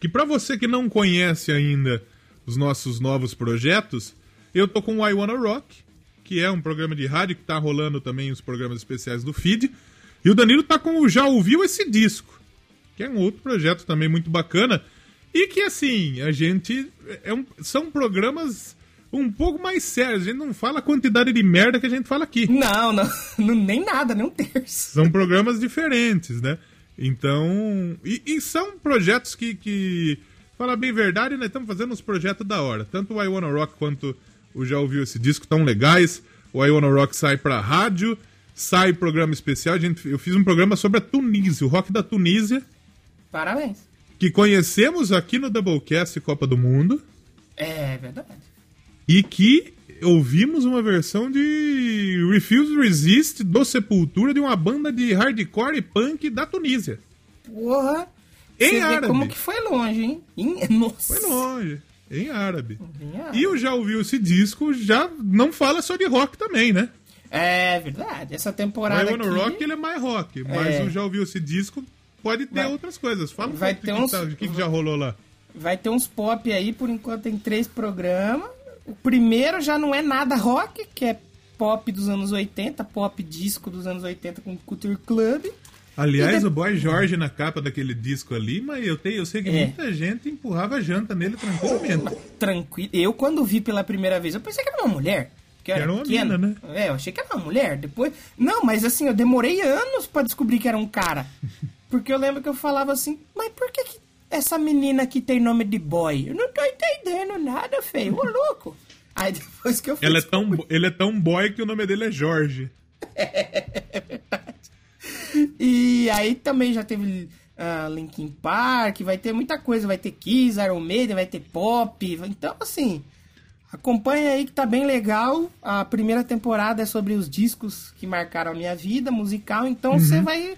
Que pra você que não conhece ainda os nossos novos projetos, eu tô com o I Wanna Rock, que é um programa de rádio que tá rolando também os programas especiais do feed. E o Danilo tá com o Já Ouviu Esse Disco, que é um outro projeto também muito bacana. E que, assim, a gente. É um- são programas um pouco mais sérios. A gente não fala a quantidade de merda que a gente fala aqui. Não, não, não, nem nada, nem um terço. São programas diferentes, né? Então. E, e são projetos que, que. Falar bem verdade, nós estamos fazendo uns projetos da hora. Tanto o I Wanna Rock quanto o Já Ouviu Esse Disco tão legais. O I Wanna Rock sai pra rádio, sai programa especial. A gente, eu fiz um programa sobre a Tunísia, o rock da Tunísia, Parabéns. Que conhecemos aqui no Doublecast Copa do Mundo. É verdade. E que ouvimos uma versão de Refuse Resist do Sepultura de uma banda de hardcore e punk da Tunísia. Porra. Em árabe. como que foi longe, hein? Em- Nossa. Foi longe, em árabe. Em árabe. E eu já ouvi esse disco, já não fala só de rock também, né? É verdade. Essa O temporada Wanna aqui... Rock ele é mais rock, mas É. o já ouviu esse disco pode ter Vai- outras coisas. Fala um vai ter do que, uns- tá- do que que já rolou lá. Vai ter uns pop aí, por enquanto tem três programas. O primeiro já não é nada rock, que é pop dos anos 80, pop disco dos anos 80 com Culture Club. Aliás, de- o Boy Jorge na capa daquele disco ali, mas eu, tenho, eu sei que É. muita gente empurrava janta nele tranquilamente. Tranquilo. Eu, quando vi pela primeira vez, eu pensei que era uma mulher. Que eu Era uma pequeno. mina, né? É, eu achei que era uma mulher. Depois. Não, mas assim, eu demorei anos pra descobrir que era um cara. Porque eu lembro que eu falava assim, mas por que, que essa menina aqui tem nome de boy? Eu não tô entendendo nada, feio. Ô, louco. Aí depois que eu fui Ela é tão, ele é tão boy que o nome dele é Jorge. E aí também já teve ah, Linkin Park, vai ter muita coisa, vai ter Kiss, Iron Maiden, vai ter pop. Então, assim, acompanha aí que tá bem legal. A primeira temporada é sobre os discos que marcaram a minha vida musical, então você vai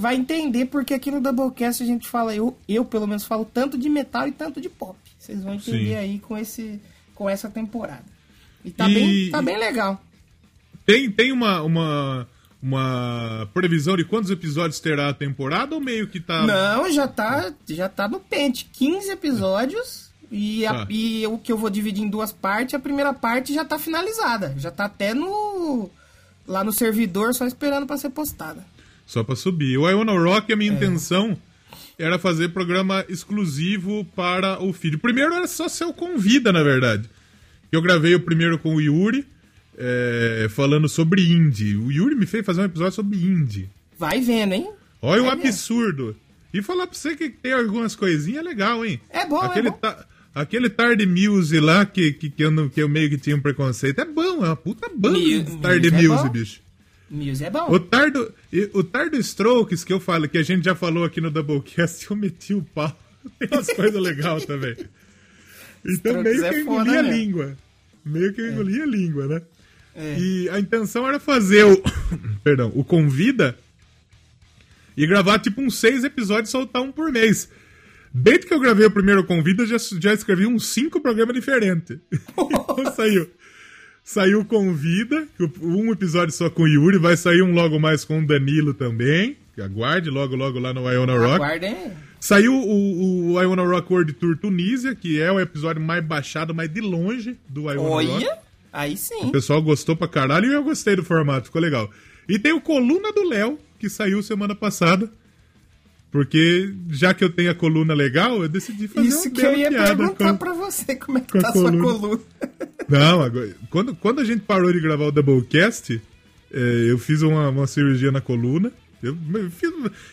vai entender porque aqui no Doublecast a gente fala, eu, eu pelo menos falo tanto de metal e tanto de pop. Vocês vão entender Sim. aí com, esse, com essa temporada. E tá, E- Bem, tá bem legal. Tem, tem uma, uma, uma previsão de quantos episódios terá a temporada ou meio que tá. Não, já tá, já tá no pente. 15 episódios. E, a- Tá. e o que eu vou dividir em duas partes, a primeira parte já tá finalizada. Já tá até no. lá no servidor, só esperando pra ser postada. Só pra subir. O Iona Rock, a É. minha intenção era fazer programa exclusivo para o feed. Primeiro era só ser o convida, na verdade. Eu gravei o primeiro com o Yuri, é, falando sobre indie. O Yuri me fez fazer um episódio sobre indie. Vai vendo, hein? Olha o Vai vendo. absurdo. E falar pra você que tem algumas coisinhas legal, hein? É bom, é aquele bom. ta- Aquele Tarde Muse lá que, que, que, eu não- que eu meio que tinha um preconceito. É bom, é uma puta banda de Tarde é Muse, bicho. Muse é bom. O Tardo, o Tardo Strokes, que eu falo, que a gente já falou aqui no Doublecast, eu meti o pau. Tem umas coisas legais também. Então Strokes meio é que eu foda engoli a mesmo. língua. Meio que eu engoli a língua, né? É. E a intenção era fazer o. Perdão, o Convida e gravar tipo uns seis episódios e soltar um por mês. Desde que eu gravei o primeiro Convida, eu já, já escrevi uns cinco programas diferentes. então saiu. Saiu Convida, que o- um episódio só com o Yuri, vai sair um logo mais com o Danilo também. Aguarde logo, logo lá no Iona Rock. Aguardem. Saiu o, o Iona Rock World Tour Tunísia, que é o episódio mais baixado, mas de longe do Iona Rock. Olha, aí sim. O pessoal gostou pra caralho e eu gostei do formato, ficou legal. E tem o Coluna do Léo, que saiu semana passada. Porque já que eu tenho a coluna legal, eu decidi fazer Isso uma que eu ia perguntar com- pra você, como é que a tá a sua coluna. coluna. Não, agora, quando, quando a gente parou de gravar o Doublecast, é, eu fiz uma, uma cirurgia na coluna. Eu, eu fiz,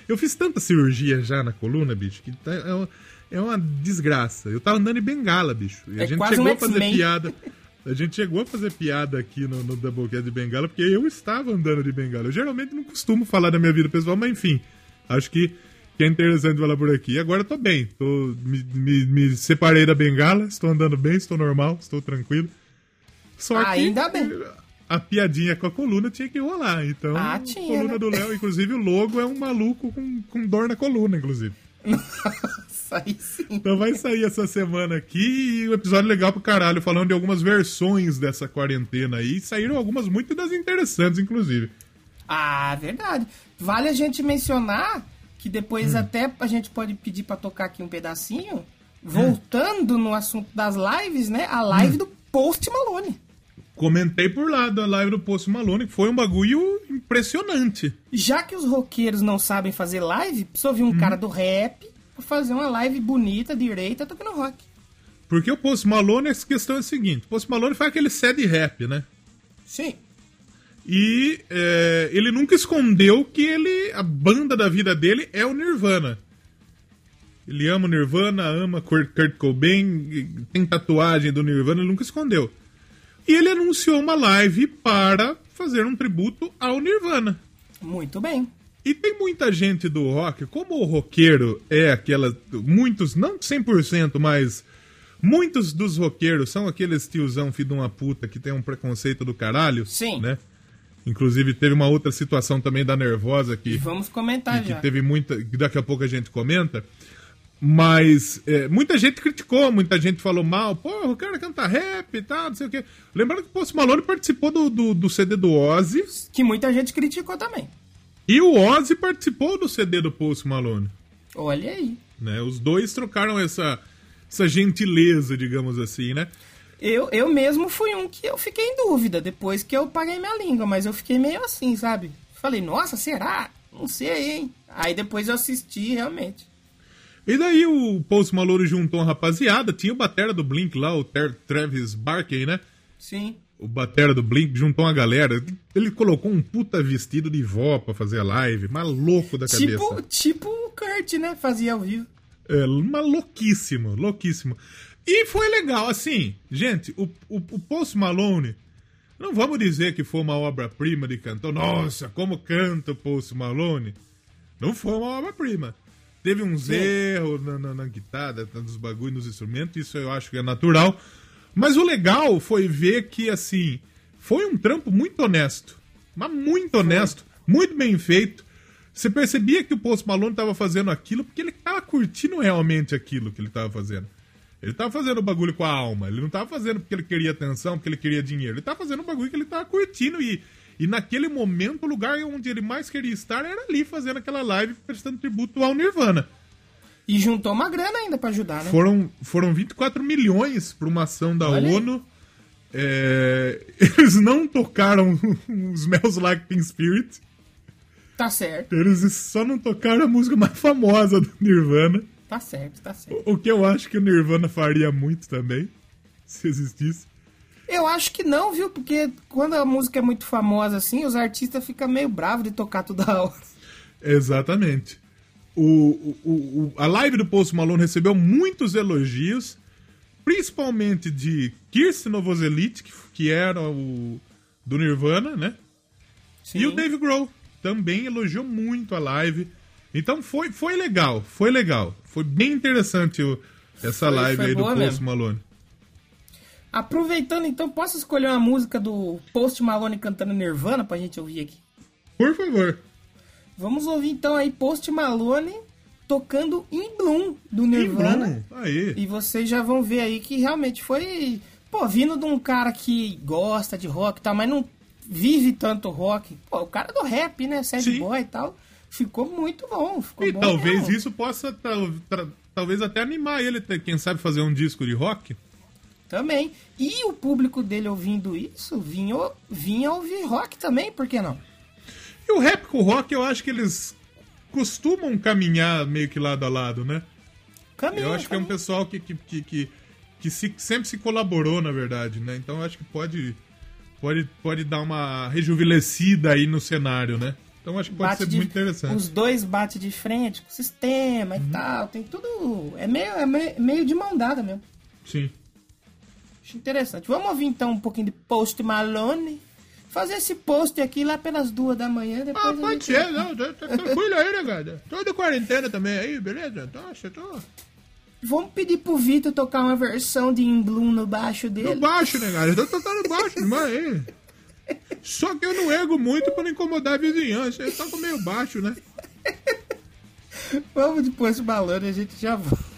eu fiz tanta cirurgia já na coluna, bicho, que tá- é, uma, é uma desgraça. Eu tava andando em bengala, bicho. E a É gente quase chegou um a fazer piada. A gente chegou a fazer piada aqui no, no Doublecast de bengala, porque eu estava andando de bengala. Eu geralmente não costumo falar da minha vida pessoal, mas enfim, acho que, que é interessante falar por aqui. Agora eu tô bem, tô, me, me- me separei da bengala, estou andando bem, estou normal, estou tranquilo. Só que Ainda bem. a piadinha com a coluna tinha que rolar. Então, Ah, a tinha, coluna né? do Léo, inclusive o logo é um maluco com, com dor na coluna, inclusive. Nossa, aí sim. Então vai sair essa semana aqui e um episódio legal pro caralho, falando de algumas versões dessa quarentena aí. E saíram algumas muito das interessantes, inclusive. Ah, verdade. Vale a gente mencionar que depois Hum. até a gente pode pedir pra tocar aqui um pedacinho. Voltando no assunto das lives, né? A Hum. live do Post Malone. Comentei por lá da live do Poço Malone, que foi um bagulho impressionante. Já que os roqueiros não sabem fazer live, precisa ouvir um Hum. cara do rap pra fazer uma live bonita, direita, tocando rock. Porque o Poço Malone, a questão é a seguinte: o Poço Malone faz aquele sad rap, né? Sim. E é, ele nunca escondeu que ele a banda da vida dele é o Nirvana. Ele ama o Nirvana, ama Kurt, Kurt Cobain, tem tatuagem do Nirvana, ele nunca escondeu. E ele anunciou uma live para fazer um tributo ao Nirvana. Muito bem. E tem muita gente do rock, como o roqueiro é aquela. Muitos, não 100%, mas muitos dos roqueiros são aqueles tiozão filho de uma puta que tem um preconceito do caralho. Sim. Né? Inclusive teve uma outra situação também da Nervosa que, vamos comentar que já. teve muita. que daqui a pouco a gente comenta. Mas é, muita gente criticou, muita gente falou mal, porra, o cara canta rap e tal, não sei o quê. Lembrando que o Post Malone participou do, do, do CD do Ozzy. Que muita gente criticou também. E o Ozzy participou do CD do Post Malone. Olha aí. Né? Os dois trocaram essa, essa gentileza, digamos assim, né? Eu, eu mesmo fui um que eu fiquei em dúvida depois que eu paguei minha língua, mas eu fiquei meio assim, sabe? Falei, nossa, será? Não sei, hein? Aí depois eu assisti realmente. E daí o Post Malone juntou uma rapaziada, tinha o batera do Blink lá, o Ter- Travis Barker, né? Sim. O batera do Blink juntou uma galera. Ele colocou um puta vestido de vó pra fazer a live, maluco da cabeça. Tipo, tipo o Kurt, né? Fazia ao vivo. É, mas louquíssimo, louquíssimo. E foi legal, assim, gente, o, o, o Post Malone, não vamos dizer que foi uma obra-prima de cantor. Nossa, como canta o Post Malone. Não foi uma obra-prima. Teve uns erros na, na, na guitarra, nos bagulhos, nos instrumentos, isso eu acho que é natural. Mas o legal foi ver que, assim, foi um trampo muito honesto. Mas muito honesto, muito bem feito. você percebia que o Post Malone tava fazendo aquilo porque ele tava curtindo realmente aquilo que ele tava fazendo. Ele tava fazendo o bagulho com a alma. Ele não tava fazendo porque ele queria atenção, porque ele queria dinheiro. Ele tava fazendo o bagulho que ele tava curtindo. E, e naquele momento, o lugar onde ele mais queria estar era ali, fazendo aquela live, prestando tributo ao Nirvana. E juntou uma grana ainda pra ajudar, né? Foram, foram 24 milhões pra uma ação da Olha. ONU. É, eles não tocaram os Smells Like Teen Spirit. Tá certo, Eles só não tocaram a música mais famosa do Nirvana. Tá certo, tá certo. O que eu acho que o Nirvana faria muito também, se existisse. Eu acho que não, viu? Porque quando a música é muito famosa assim, os artistas ficam meio bravos de tocar toda hora. Exatamente. O, o- o- o- a live do Post Malone recebeu muitos elogios, principalmente de Kirsten Novoselic, que, que era o do Nirvana, né? Sim. E o Dave Grohl também elogiou muito a live. Então foi, foi legal, foi legal. Foi bem interessante o- essa Foi- live foi aí do Post mesmo. Malone. Aproveitando então, posso escolher uma música do Post Malone cantando Nirvana pra gente ouvir aqui? Por favor. Vamos ouvir então aí Post Malone tocando In Bloom do Nirvana. Aí. E vocês já vão ver aí que realmente foi, pô, vindo de um cara que gosta de rock e tal, mas não vive tanto rock. Pô, o cara do rap, né, sad Sim. boy e tal, ficou muito bom, ficou E bom talvez mesmo. isso possa tal- tra- talvez até animar ele, quem sabe fazer um disco de rock. Também. E o público dele ouvindo isso vinha, vinha ouvir rock também, por que não? E o rap com o rock, eu acho que eles costumam caminhar meio que lado a lado, né? Caminha, Eu acho que é um caminha. pessoal que, que, que, que, que se- sempre se colaborou, na verdade, né? Então eu acho que pode, pode, pode dar uma rejuvenescida aí no cenário, né? Então acho que pode ser de- muito interessante. Os dois batem de frente com o sistema Uhum. e tal. Tem tudo. É meio, é meio, meio de mão dada mesmo. Sim. Acho interessante. Vamos ouvir então um pouquinho de Post Malone. Fazer esse post aqui lá pelas duas da manhã. Depois Ah, pode gente- ser, não, tá, tá tranquilo aí, né, cara? Tô de quarentena também aí, beleza? Nossa, tô. Vamos pedir pro Vitor tocar uma versão de In Bloom no baixo No dele. baixo, né, cara? Eu tô tocando baixo demais aí. Só que eu não ergo muito pra não incomodar a vizinhança. Eu toco meio baixo, né? Vamos de Post Malone e a gente já volta.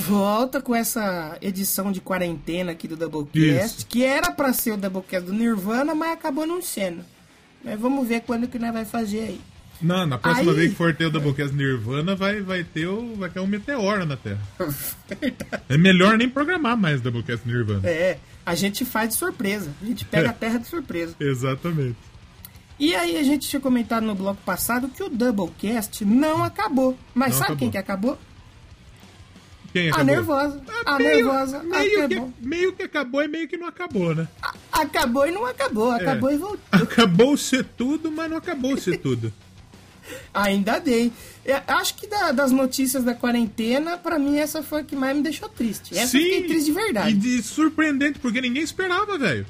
Volta com essa edição de quarentena aqui do Doublecast, Isso. que era pra ser o Doublecast do Nirvana, mas acabou não sendo. Mas vamos ver quando que nós vai fazer aí. Não, na próxima Aí- vez que for ter o Doublecast Nirvana, vai, vai ter o, vai cair um meteoro na Terra. É melhor nem programar mais o Doublecast Nirvana. É, a gente faz de surpresa. A gente pega a terra de surpresa. Exatamente. E aí a gente tinha comentado no bloco passado que o Doublecast não acabou. Mas Não sabe acabou. quem que acabou? Quem A acabou? nervosa. Ah, A meio, nervosa. Meio que, acabou. meio que acabou e meio que não acabou, né? acabou e não acabou. Acabou É. e voltou. Acabou ser tudo, mas não acabou ser tudo. Ainda bem. Eu acho que da- das notícias da quarentena, pra mim essa foi a que mais me deixou triste. Essa eu fiquei triste de verdade. E de surpreendente, porque ninguém esperava, velho.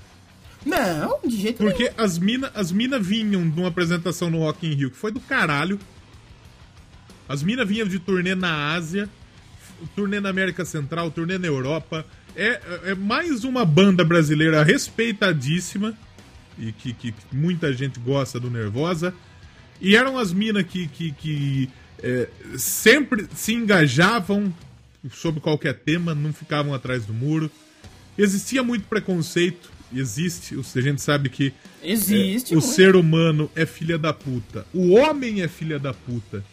Não, de jeito nenhum. Porque as minas as mina vinham de uma apresentação no Rock in Rio que foi do caralho. As minas vinham de turnê na Ásia, turnê na América Central, turnê na Europa. É, é mais uma banda brasileira respeitadíssima e que, que muita gente gosta do Nervosa. E eram as minas que, que, que é, sempre se engajavam sobre qualquer tema, não ficavam atrás do muro. Existia muito preconceito, existe, a gente sabe que Existe. é, o ser humano é filha da puta. O homem é filha da puta.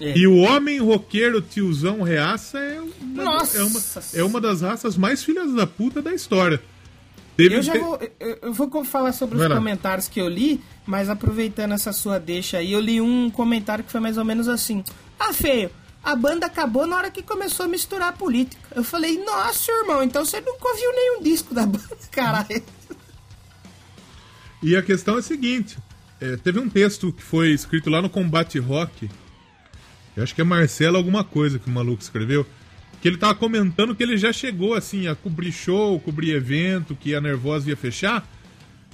É. E o homem roqueiro, tiozão, reaça é uma, Nossa. é uma, é uma das raças mais filhas da puta da história. Teve, Eu já te- vou, eu vou falar sobre Vai os lá. comentários que eu li, mas aproveitando essa sua deixa aí, eu li um comentário que foi mais ou menos assim: Ah, feio, a banda acabou na hora que começou a misturar a política. Eu falei, nossa, irmão, então você nunca ouviu nenhum disco da banda, caralho. E a questão é a seguinte: é, teve um texto que foi escrito lá no Combate Rock. Eu acho que é Marcelo alguma coisa que o maluco escreveu. Que ele tava comentando que ele já chegou assim a cobrir show, cobrir evento, que a Nervosa ia fechar.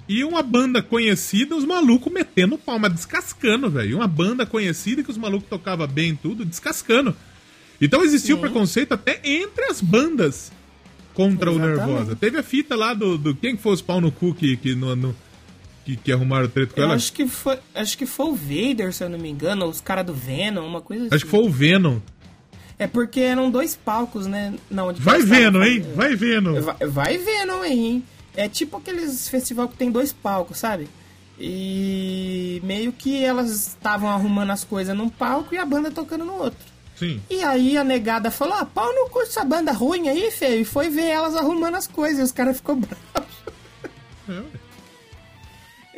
E uma banda conhecida, os malucos metendo palma, descascando, velho. Uma banda conhecida que os malucos tocavam bem tudo, descascando. Então existia o preconceito até entre as bandas contra o Exatamente. Nervosa. Teve a fita lá do, do quem que foi os pau no cu que, que, no, no- que, que arrumaram treta com Eu ela? acho que, foi, acho que foi o Vader, se eu não me engano, ou os caras do Venom, uma coisa assim. Acho que foi o Venom. É porque eram dois palcos, né? Não, onde Vai vendo, hein? Vai vendo. Vai, vai vendo hein? É tipo aqueles festival que tem dois palcos, sabe? E meio que elas estavam arrumando as coisas num palco e a banda tocando no outro. Sim. E aí a negada falou: ah, pau no cu essa banda ruim aí, feio. E foi ver elas arrumando as coisas. E os caras ficou bravos. É.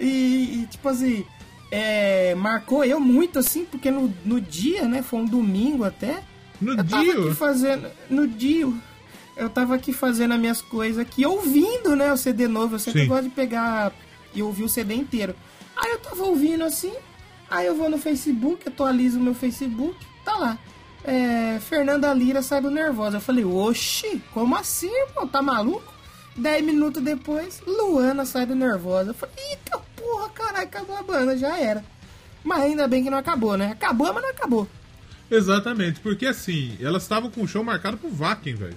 E, e, tipo assim, é, marcou eu muito assim, porque no, no dia, né? Foi um domingo até. No eu tava dia. aqui fazendo. No dia. Eu tava aqui fazendo as minhas coisas aqui, ouvindo, né, o CD novo. Eu sempre Sim. gosto de pegar e ouvir o CD inteiro. Aí eu tava ouvindo assim, aí eu vou no Facebook, atualizo o meu Facebook, tá lá. É, Fernanda Lira sai do Nervosa. Eu falei, oxi, como assim, irmão? Tá maluco? Dez minutos depois, Luana sai do Nervosa. Eu falei, eita porra, caralho, acabou a banda, já era. Mas ainda bem que não acabou, né? Acabou, mas não acabou. Exatamente, porque assim, elas estavam com o show marcado pro Vakin, velho.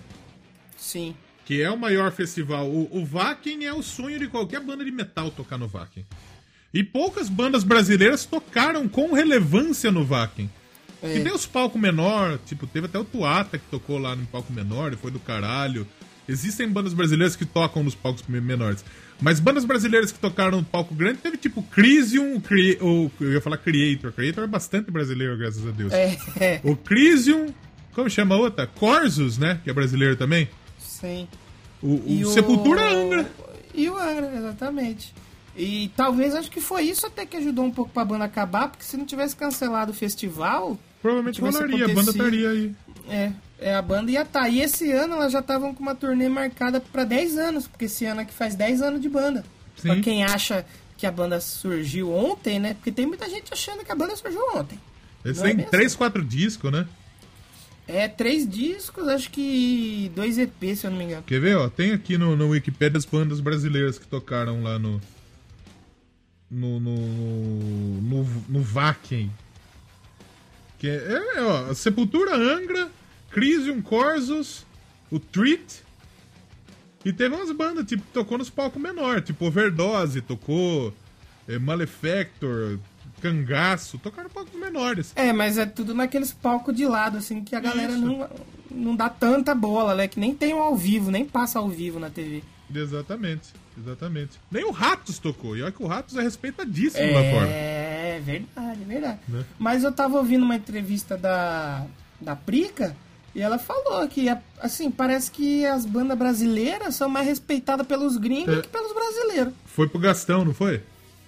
Sim. Que é o maior festival. O, o Vakin é o sonho de qualquer banda de metal tocar no Vakin. E poucas bandas brasileiras tocaram com relevância no Vakin. É. E tem os palcos menor, tipo, teve até o Tuata que tocou lá no palco menor e foi do caralho. Existem bandas brasileiras que tocam nos palcos me- menores. Mas bandas brasileiras que tocaram no palco grande teve tipo Crisium, o Cre... o, eu ia falar Creator. Creator é bastante brasileiro, graças a Deus. É, é, O Crisium, como chama a outra? Corsus, né? Que é brasileiro também. sim. O, o Sepultura Angra. E o Angra, exatamente. E talvez acho que foi isso até que ajudou um pouco pra banda acabar, porque se não tivesse cancelado o festival, Provavelmente rolaria, a banda estaria aí. é, é, a banda ia estar. E esse ano elas já estavam com uma turnê marcada pra 10 anos, porque esse ano aqui faz 10 anos de banda. Sim. Pra quem acha que a banda surgiu ontem, né? Porque tem muita gente achando que a banda surgiu ontem. Eles é têm mesmo? três, quatro discos, né? É três discos, acho que dois EP, se eu não me engano. Quer ver, ó? Tem aqui no, no Wikipedia as bandas brasileiras que tocaram lá no. No. No. No, no Vakin. Que é, é, ó, Sepultura Angra, Crisium Corsus, o Treat. E teve umas bandas, tipo, tocou nos palcos menor, tipo Overdose, tocou é, Malefactor, Cangaço, tocaram palcos menores. É, mas é tudo naqueles palcos de lado, assim, que a galera Isso. não, não dá tanta bola, né? Que nem tem um ao vivo, nem passa ao vivo na TV. Exatamente, exatamente. Nem o Ratos tocou, e olha que o Ratos é respeitadíssimo lá fora. É, verdade, é verdade. Né? Mas eu tava ouvindo uma entrevista da, da Prica e ela falou que, assim, parece que as bandas brasileiras são mais respeitadas pelos gringos É. que pelos brasileiros. Foi pro Gastão, não foi?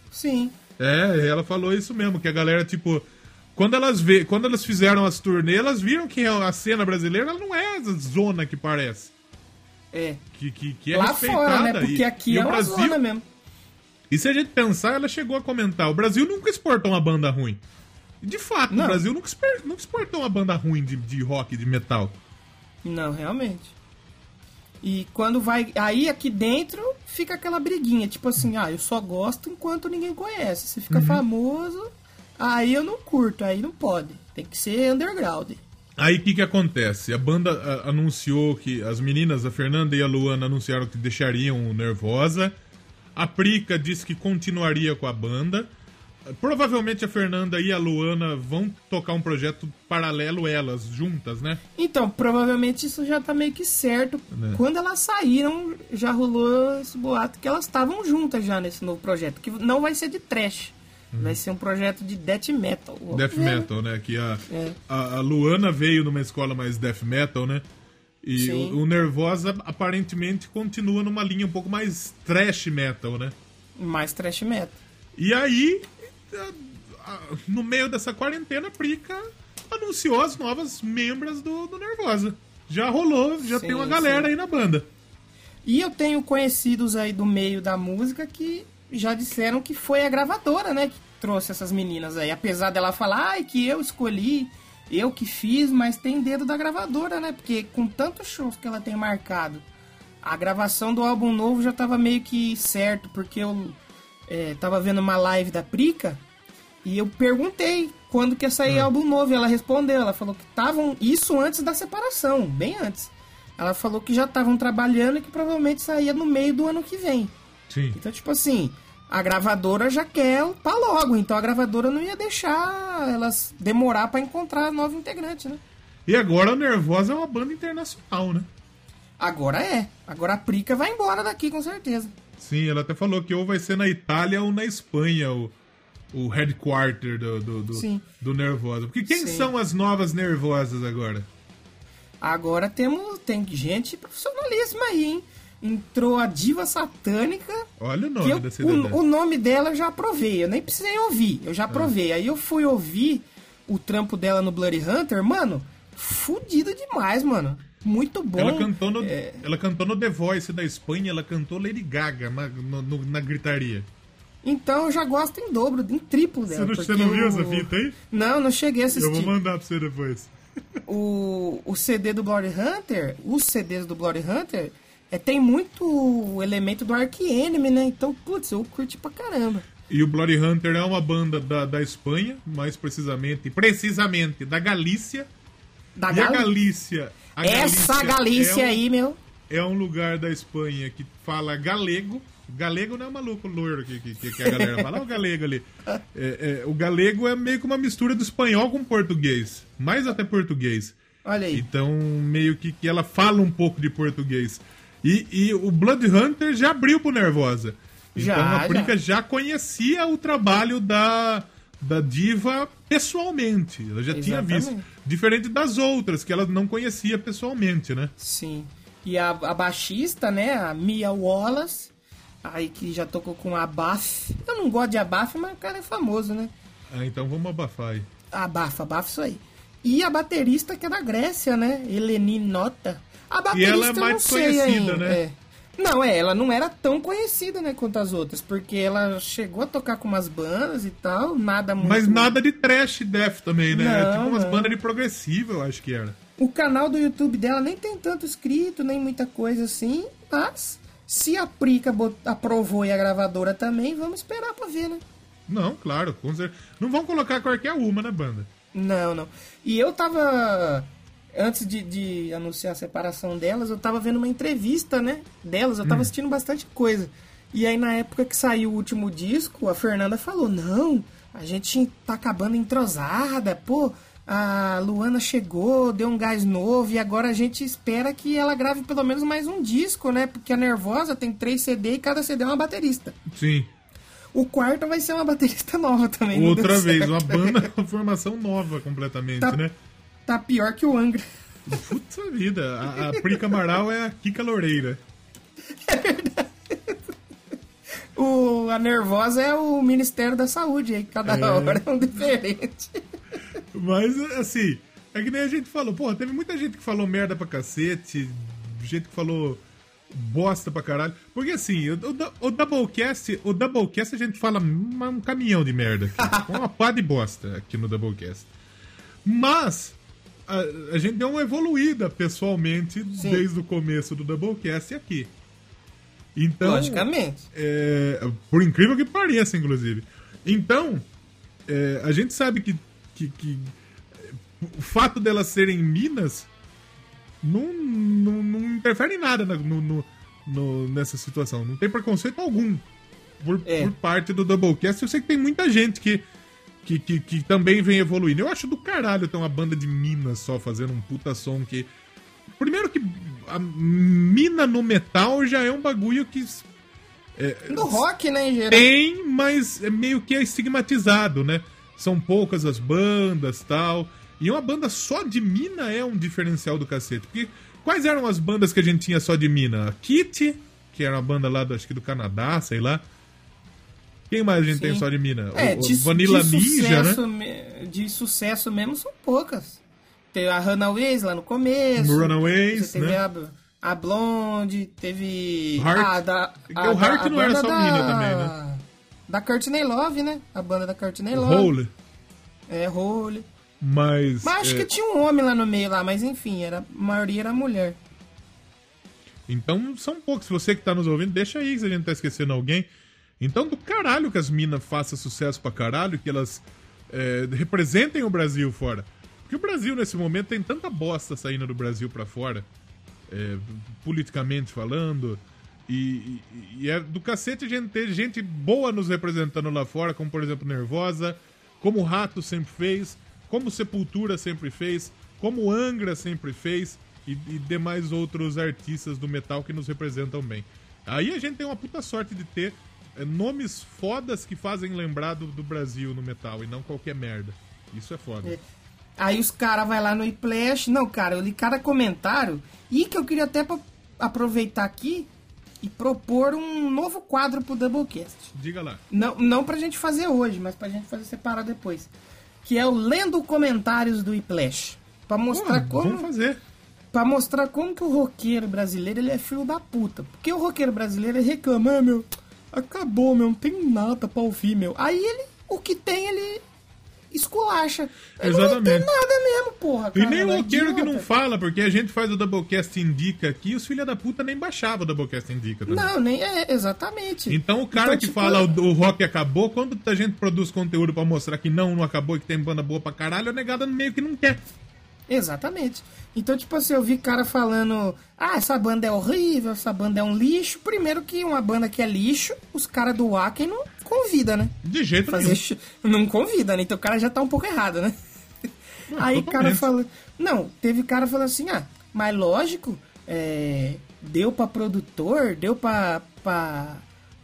Sim. É, ela falou isso mesmo, que a galera, tipo, quando elas vê, quando elas fizeram as turnês, elas viram que a cena brasileira não é essa zona que parece. É. Que, que, que é Lá respeitada. fora, né? Porque e, aqui e é o uma Brasil, zona mesmo. E se a gente pensar, ela chegou a comentar, o Brasil nunca exportou uma banda ruim. De fato, Não. o Brasil nunca, nunca exportou uma banda ruim de, de rock, de metal. Não, realmente. E quando vai. Aí aqui dentro fica aquela briguinha, tipo assim, ah, eu só gosto enquanto ninguém conhece. Se Uhum. fica famoso, aí eu não curto, aí não pode. Tem que ser underground. Aí o que, que acontece? A banda a, anunciou que. As meninas, a Fernanda e a Luana, anunciaram que deixariam o Nervosa. A Prica disse que continuaria com a banda. Provavelmente a Fernanda e a Luana vão tocar um projeto paralelo, elas, juntas, né? Então, provavelmente isso já tá meio que certo. Né. Quando elas saíram, já rolou esse boato que elas estavam juntas já nesse novo projeto. Que não vai ser de trash. Vai ser um projeto de death metal. Death né? metal, né? Que a, É. a, a Luana veio numa escola mais death metal, né? E o, o Nervosa aparentemente continua numa linha um pouco mais trash metal, né? Mais trash metal. E aí, no meio dessa quarentena, a Prica anunciou as novas membros do, do Nervosa. Já rolou, já Sim, tem uma galera sim. aí na banda. E eu tenho conhecidos aí do meio da música que já disseram que foi a gravadora, né, que trouxe essas meninas aí. Apesar dela falar, ai, que eu escolhi, eu que fiz, mas tem dedo da gravadora, né? Porque com tantos shows que ela tem marcado, a gravação do álbum novo já tava meio que certo, porque eu é, tava vendo uma live da Prica e eu perguntei quando que ia sair álbum novo. E ela respondeu, ela falou que estavam isso antes da separação, bem antes. Ela falou que já estavam trabalhando e que provavelmente saía no meio do ano que vem. Sim. Então, tipo assim, a gravadora já quer pra logo, então a gravadora não ia deixar elas demorar pra encontrar novo integrante, né? E agora o Nervosa é uma banda internacional, né? Agora é. Agora a Prica vai embora daqui, com certeza. Sim, ela até falou que ou vai ser na Itália ou na Espanha o, o headquarter do, do, do, do Nervosa. Porque quem Sim. são as novas Nervosas agora? Agora temos tem gente profissionalíssima aí, hein? Entrou a diva satânica. Olha o nome eu- da cidadã. o, o nome dela eu já provei, eu nem precisei ouvir, eu já Ah. provei. Aí eu fui ouvir o trampo dela no Bloody Hunter, mano, fudido demais, mano. Muito bom. Ela cantou, no, É, ela cantou no The Voice da Espanha, ela cantou Lady Gaga na, no- na gritaria. Então eu já gosto em dobro, em triplo Você dela. não, você não viu o- essa fita aí? Não, não cheguei a Eu assistir. vou mandar pra você depois. o, o CD do Bloody Hunter, os CDs do Bloody Hunter, é, tem muito elemento do Ark Enemy, né? Então, putz, eu curti pra caramba. E o Bloody Hunter é uma banda da, da Espanha, mais precisamente, precisamente da Galícia. Da e a Gal- Galícia. A Essa Galícia é um, aí, meu. É um lugar da Espanha que fala galego. Galego não é o maluco loiro que, que, que a galera fala, "Ah, o galego ali. É, é, o galego é meio que uma mistura do espanhol com português. Mais até português. Olha aí. Então, meio que, que ela fala um pouco de português. E, e o Blood Hunter já abriu pro Nervosa. Então Já, a Prica já. conhecia o trabalho da, da diva pessoalmente. Ela já tinha Exatamente. visto. Diferente das outras, que ela não conhecia pessoalmente, né? Sim. E a, a baixista, né, a Mia Wallace, aí que já tocou com a Baf. Eu não gosto de Abaf, mas o cara é famoso, né? Ah, então vamos abafar aí. Abafa, abafa isso aí. E a baterista que é da Grécia, né? Eleni Nota. A baterista ela é mais conhecida, né? é. Não, é, ela não era tão conhecida, né, quanto as outras, porque ela chegou a tocar com umas bandas e tal, nada muito... Mas nada de trash death também, né? Era Não, tipo umas não. bandas de progressivo, eu acho que era. O canal do YouTube dela nem tem tanto inscrito, nem muita coisa assim, mas se a Prica aprovou e a gravadora também, vamos esperar pra ver, né? Não, claro, com certeza. Não vão colocar qualquer uma na banda. Não, não. E eu tava. Antes de, de anunciar a separação delas, eu tava vendo uma entrevista, né? Delas, eu tava assistindo bastante coisa. E aí, na época que saiu o último disco, a Fernanda falou: Não, a gente tá acabando entrosada, pô, a Luana chegou, deu um gás novo e agora a gente espera que ela grave pelo menos mais um disco, né? Porque a Nervosa tem três CD e cada CD é uma baterista. Sim. O quarto vai ser uma baterista nova também. Outra vez, certo. uma banda, uma formação nova completamente, Tá- né? Tá pior que o Angra. Puta vida, a, a Pri Camaral é a Kika Loureira. O, a Nervosa é o Ministério da Saúde, aí cada É. hora é um diferente. Mas, assim, é que nem a gente falou. Pô, teve muita gente que falou merda pra cacete, gente que falou bosta pra caralho. Porque, assim, o, o, o Doublecast, o Doublecast a gente fala um caminhão de merda. Aqui, uma pá de bosta aqui no Doublecast. Mas, a, a gente deu uma evoluída pessoalmente Sim. desde o começo do Doublecast aqui. Então, Logicamente. é, por incrível que pareça, inclusive. Então, é, a gente sabe que, que, que, o fato delas serem minas não, não, não interfere em nada na- no, no- no- nessa situação. Não tem preconceito algum por, É. por parte do Doublecast. Eu sei que tem muita gente que, que, que, que também vem evoluindo. Eu acho do caralho ter uma banda de minas só fazendo um puta som que. Primeiro que a mina no metal já é um bagulho que Do rock, né, em geral. tem, mas é meio que é estigmatizado, né? São poucas as bandas tal. E uma banda só de mina é um diferencial do cacete. Porque quais eram as bandas que a gente tinha só de mina? A Kitty, que era uma banda lá do, acho que do Canadá, sei lá. Quem mais a gente Sim. tem só de mina? É, o, de, Vanilla de Ninja, né? sucesso, De sucesso mesmo são poucas. Teve a Runaways lá no começo. Runaways, Você teve né? a, a Blonde, teve. Heart. Ah, da, É que o Heart não era só mina também, né? Da Courtney Love, né? A banda da Courtney Love. Hole. É, Hole. Mas. Mas acho é, que tinha um homem lá no meio lá, mas enfim, era, a maioria era mulher. Então são poucos. Você que tá nos ouvindo, deixa aí se a gente tá esquecendo alguém. Então, do caralho que as minas façam sucesso pra caralho, que elas é, representem o Brasil fora. Porque o Brasil, nesse momento, tem tanta bosta saindo do Brasil pra fora, é, politicamente falando. E, e- e é do cacete a gente ter gente boa nos representando lá fora, como por exemplo Nervosa, como o Rato sempre fez, como Sepultura sempre fez, como Angra sempre fez e, e demais outros artistas do metal que nos representam bem. Aí a gente tem uma puta sorte de ter é, nomes fodas que fazem lembrar do, do Brasil no metal e não qualquer merda. Isso é foda. É. Aí os caras vai lá no iPlash. Não, cara, eu li cada comentário. E que eu queria até aproveitar aqui e propor um novo quadro pro Doublecast. Diga lá. Não, não pra gente fazer hoje, mas pra gente fazer separado depois. Que é o Lendo Comentários do iPlash. Pra mostrar Pô, como. Vamos fazer. Pra mostrar como que o roqueiro brasileiro ele é filho da puta. Porque o roqueiro brasileiro ele reclama, ah, meu, acabou, meu, não tem nada pra ouvir, meu. Aí ele, o que tem, ele esculacha. Ele não Exatamente. tem nada mesmo, porra. E cara, nem o é roqueiro que idiota. não fala, porque a gente faz o Doublecast Indica aqui, os filha da puta nem baixavam o Doublecast Indica também. Não, nem é, exatamente. Então o cara Então, que tipo, fala o, o rock acabou, quando a gente produz conteúdo pra mostrar que não, não acabou e que tem banda boa pra caralho, a negada meio que não quer. Exatamente. Então, tipo assim, eu vi cara falando: ah, essa banda é horrível, essa banda é um lixo. Primeiro que uma banda que é lixo, os caras do Wacken não convida, né? De jeito Fazer nenhum. Não convida, né? Então o cara já tá um pouco errado, né? Aí o cara falou. Não, teve cara falando assim, ah, mas lógico, é, deu pra produtor, deu pra, pra,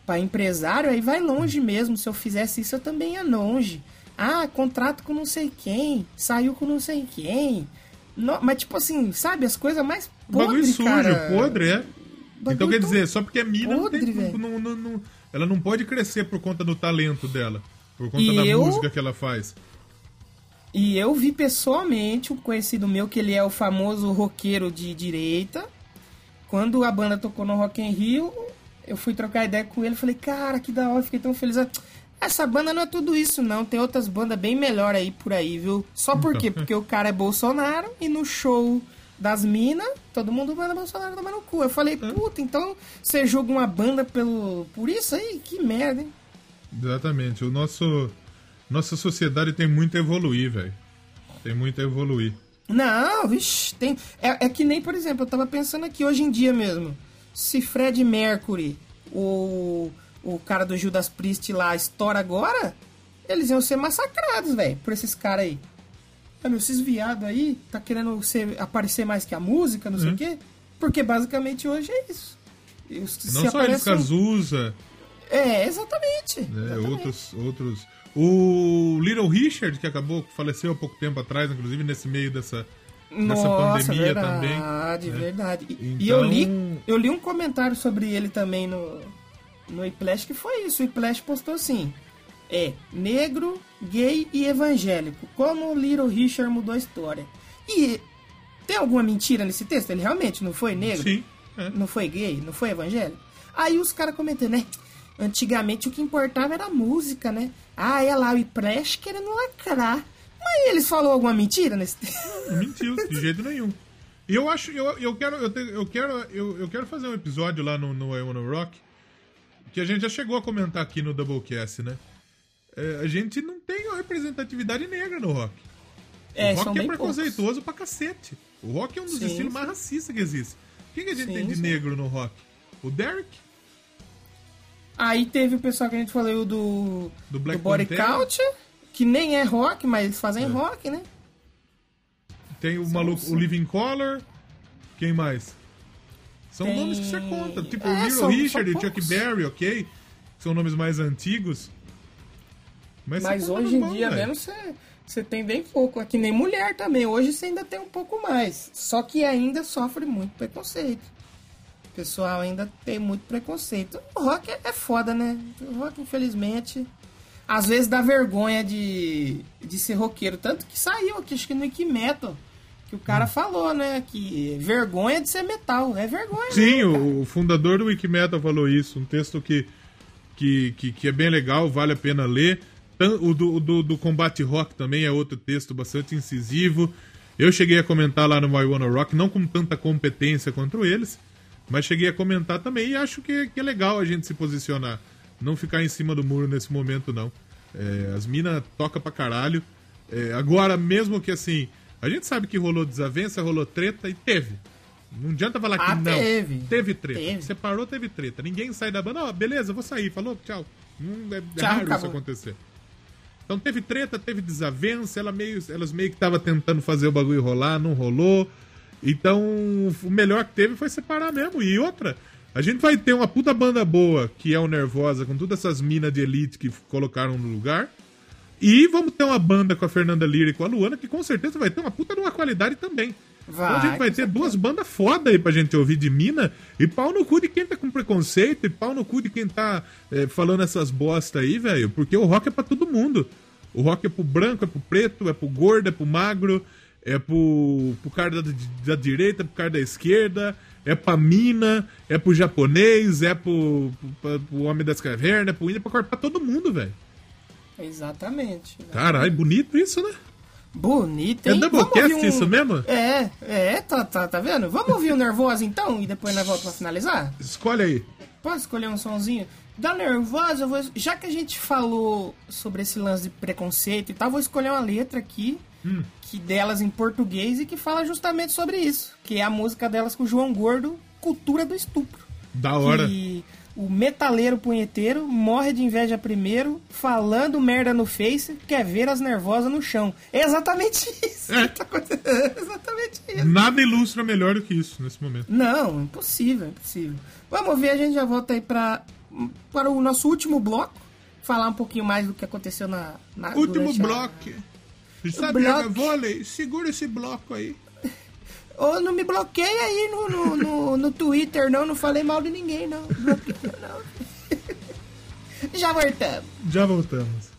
pra empresário, aí vai longe mesmo. Se eu fizesse isso, eu também ia longe. Ah, contrato com não sei quem, saiu com não sei quem. No- mas tipo assim, sabe, as coisas mais Bagulho podres, sujo, cara. podre, é. Bagulho então quer dizer, só porque é mina, não tem, podre, não- não- não- ela não pode crescer por conta do talento dela. Por conta E da eu- música que ela faz. E eu vi pessoalmente um conhecido meu, que ele é o famoso roqueiro de direita. Quando a banda tocou no Rock in Rio, eu fui trocar ideia com ele. Falei, cara, que da hora, fiquei tão feliz. Essa banda não é tudo isso, não. Tem outras bandas bem melhor aí por aí, viu? Só por quê? Porque o cara é Bolsonaro e no show das minas, todo mundo manda Bolsonaro tomar no cu. Eu falei, puta, então você julga uma banda pelo por isso aí? Que merda, hein? Exatamente. O nosso. Nossa sociedade tem muito a evoluir, velho. Tem muito a evoluir. Não, vixi, tem. É, é que nem, por exemplo, eu tava pensando aqui hoje em dia mesmo. Se Fred Mercury, o, o cara do Judas Priest lá, estoura agora, eles iam ser massacrados, velho, por esses caras aí. Mano, esses viados aí, tá querendo ser, aparecer mais que a música, não sei Uhum. o quê. Porque basicamente hoje é isso. Os- se Não só eles, aparece um- Cazuza, É, exatamente. né, exatamente. outros, outros. O Little Richard, que acabou, faleceu há pouco tempo atrás, inclusive nesse meio dessa, dessa Nossa, pandemia verdade, também. né? verdade. E, Então- e eu li, eu li um comentário sobre ele também no no Iplash que foi isso. O Iplash postou assim: é negro, gay e evangélico. Como o Little Richard mudou a história. E tem alguma mentira nesse texto? Ele realmente não foi negro? Sim. é. Não foi gay? Não foi evangélico? Aí os caras comentando, né? Antigamente o que importava era a música, né? Ah, é lá o Iplash querendo lacrar. Mas eles falou alguma mentira nesse texto? Não mentiu, de jeito nenhum. Eu acho, eu, eu quero, eu, te- eu quero, eu, eu quero fazer um episódio lá no, no I Wanna Rock que a gente já chegou a comentar aqui no Doublecast, né? É, a gente não tem uma representatividade negra no rock. É, o rock é preconceituoso pra cacete. O rock é um dos Sim, estilos sim. mais racistas que existe. Quem que a gente Sim, tem de negro no rock? O Derek? Aí teve o pessoal que a gente falou do, Do Black Body Pantera? Count, que nem é rock, mas eles fazem rock, né? Tem o maluco, o Living Color. Quem mais? São Tem- nomes que você conta. Tipo É, o Little Richard e são o Chuck. Berry, ok? São nomes mais antigos. Mas, Mas hoje em dia velho. mesmo você, você tem bem pouco. É que nem mulher também. Hoje você ainda tem um pouco mais. Só que ainda sofre muito preconceito. O pessoal ainda tem muito preconceito. O rock é, é foda, né? O rock, infelizmente, às vezes dá vergonha de, de ser roqueiro. Tanto que saiu aqui, acho que no Wiki Metal, que o cara falou, né? Que vergonha de ser metal. É vergonha. Sim, cara. o, fundador do Wikimetal falou isso. Um texto que, que, que, que é bem legal, vale a pena ler. O do, do, do Combate Rock também é outro texto bastante incisivo. Eu cheguei a comentar lá no My Wanna Rock, não com tanta competência quanto eles, mas cheguei a comentar também e acho que, que é legal a gente se posicionar. Não ficar em cima do muro nesse momento, não. É, as minas tocam pra caralho. É, agora, mesmo que assim, a gente sabe que rolou desavença, rolou treta e teve. Não adianta falar que Ah, não. teve. Teve treta. Teve. Separou, teve treta. Ninguém sai da banda. Ó, beleza, vou sair. Falou, tchau. Não é, é Tchau, raro isso acontecer. Então teve treta, teve desavença, ela meio, elas meio que estavam tentando fazer o bagulho rolar, não rolou. Então o melhor que teve foi separar mesmo. E outra, a gente vai ter uma puta banda boa, que é o Nervosa, com todas essas minas de elite que colocaram no lugar. E vamos ter uma banda com a Fernanda Lira e com a Luana, que com certeza vai ter uma puta de uma qualidade também. Vai, então a gente vai ter duas bandas foda aí pra gente ouvir de mina. E pau no cu de quem tá com preconceito. E pau no cu de quem tá é, falando essas bosta aí, velho. Porque o rock é pra todo mundo. O rock é pro branco, é pro preto, é pro gordo, é pro magro. É pro, pro cara da, da direita, pro cara da esquerda. É pra mina, é pro japonês, é pro, pro, pro homem das cavernas, é pro índio, é pra, pra todo mundo, velho. Exatamente. Caralho, bonito isso, né? Bonito, É hein? Vamos Doublecast ouvir isso mesmo? É, é, tá, tá, tá vendo? Vamos ouvir o Nervosa então e depois nós voltamos pra finalizar? Escolhe aí. Posso escolher um sonzinho? Da Nervosa, vou, já que a gente falou sobre esse lance de preconceito e tal, vou escolher uma letra aqui, Hum. que delas em português e que fala justamente sobre isso. Que é a música delas com o João Gordo, Cultura do Estupro. Da hora. Que o metaleiro punheteiro morre de inveja primeiro, falando merda no Face, quer ver as nervosas no chão. É exatamente isso. É. que tá acontecendo. Exatamente isso. Nada ilustra melhor do que isso nesse momento. Não, impossível, impossível. Vamos ver, a gente já volta aí pra, para o nosso último bloco. Falar um pouquinho mais do que aconteceu na... na Último durante a- bloco. Sabe, bloco. vôlei? Segura esse bloco aí. Ô, não me bloqueia aí no, no, no, no Twitter, não. Não falei mal de ninguém, não. Não. já voltamos. Já voltamos.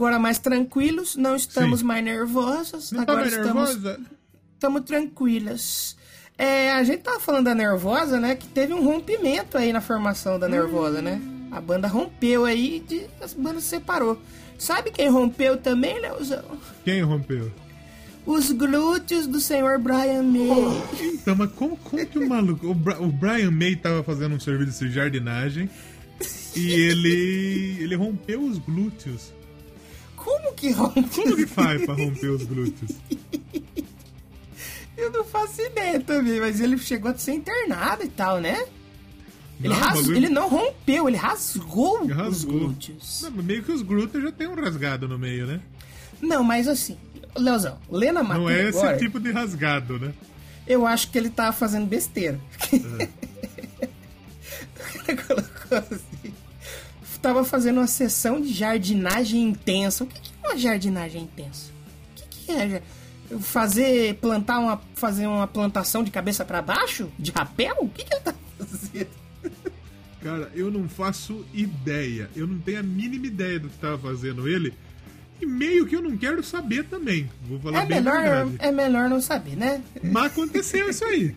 Agora mais tranquilos, não estamos Sim. mais nervosos. Não tá agora mais estamos, nervosa? estamos tranquilas. É, a gente tava falando da Nervosa, né? Que teve um rompimento aí na formação da Nervosa, né? A banda rompeu aí e as bandas se separou. Sabe quem rompeu também, Leozão? Quem rompeu? Os glúteos do senhor Brian May. Então, mas como, como que o maluco. O, Bra- o Brian May tava fazendo um serviço de jardinagem e ele. ele rompeu os glúteos. Como que rompeu? Como que faz pra romper os glúteos? Eu não faço ideia também, mas ele chegou a ser internado e tal, né? Ele, Não, ras- ele não rompeu, ele rasgou, os Rasgou. glúteos. Não, meio que os glúteos já tem um rasgado no meio, né? Não, mas assim, Leozão, lendo a Não é esse agora, tipo de rasgado, né? eu acho que ele tava fazendo besteira. ele colocou assim, tava fazendo uma sessão de jardinagem intensa. O que é uma jardinagem intensa? O que é? Fazer, plantar uma, fazer uma plantação de cabeça pra baixo? De rapel? O que que ele tá fazendo? Cara, eu não faço ideia. Eu não tenho a mínima ideia do que tava fazendo ele. E meio que eu não quero saber também. Vou falar É bem melhor, verdade. é melhor não saber, né? Mas aconteceu isso aí.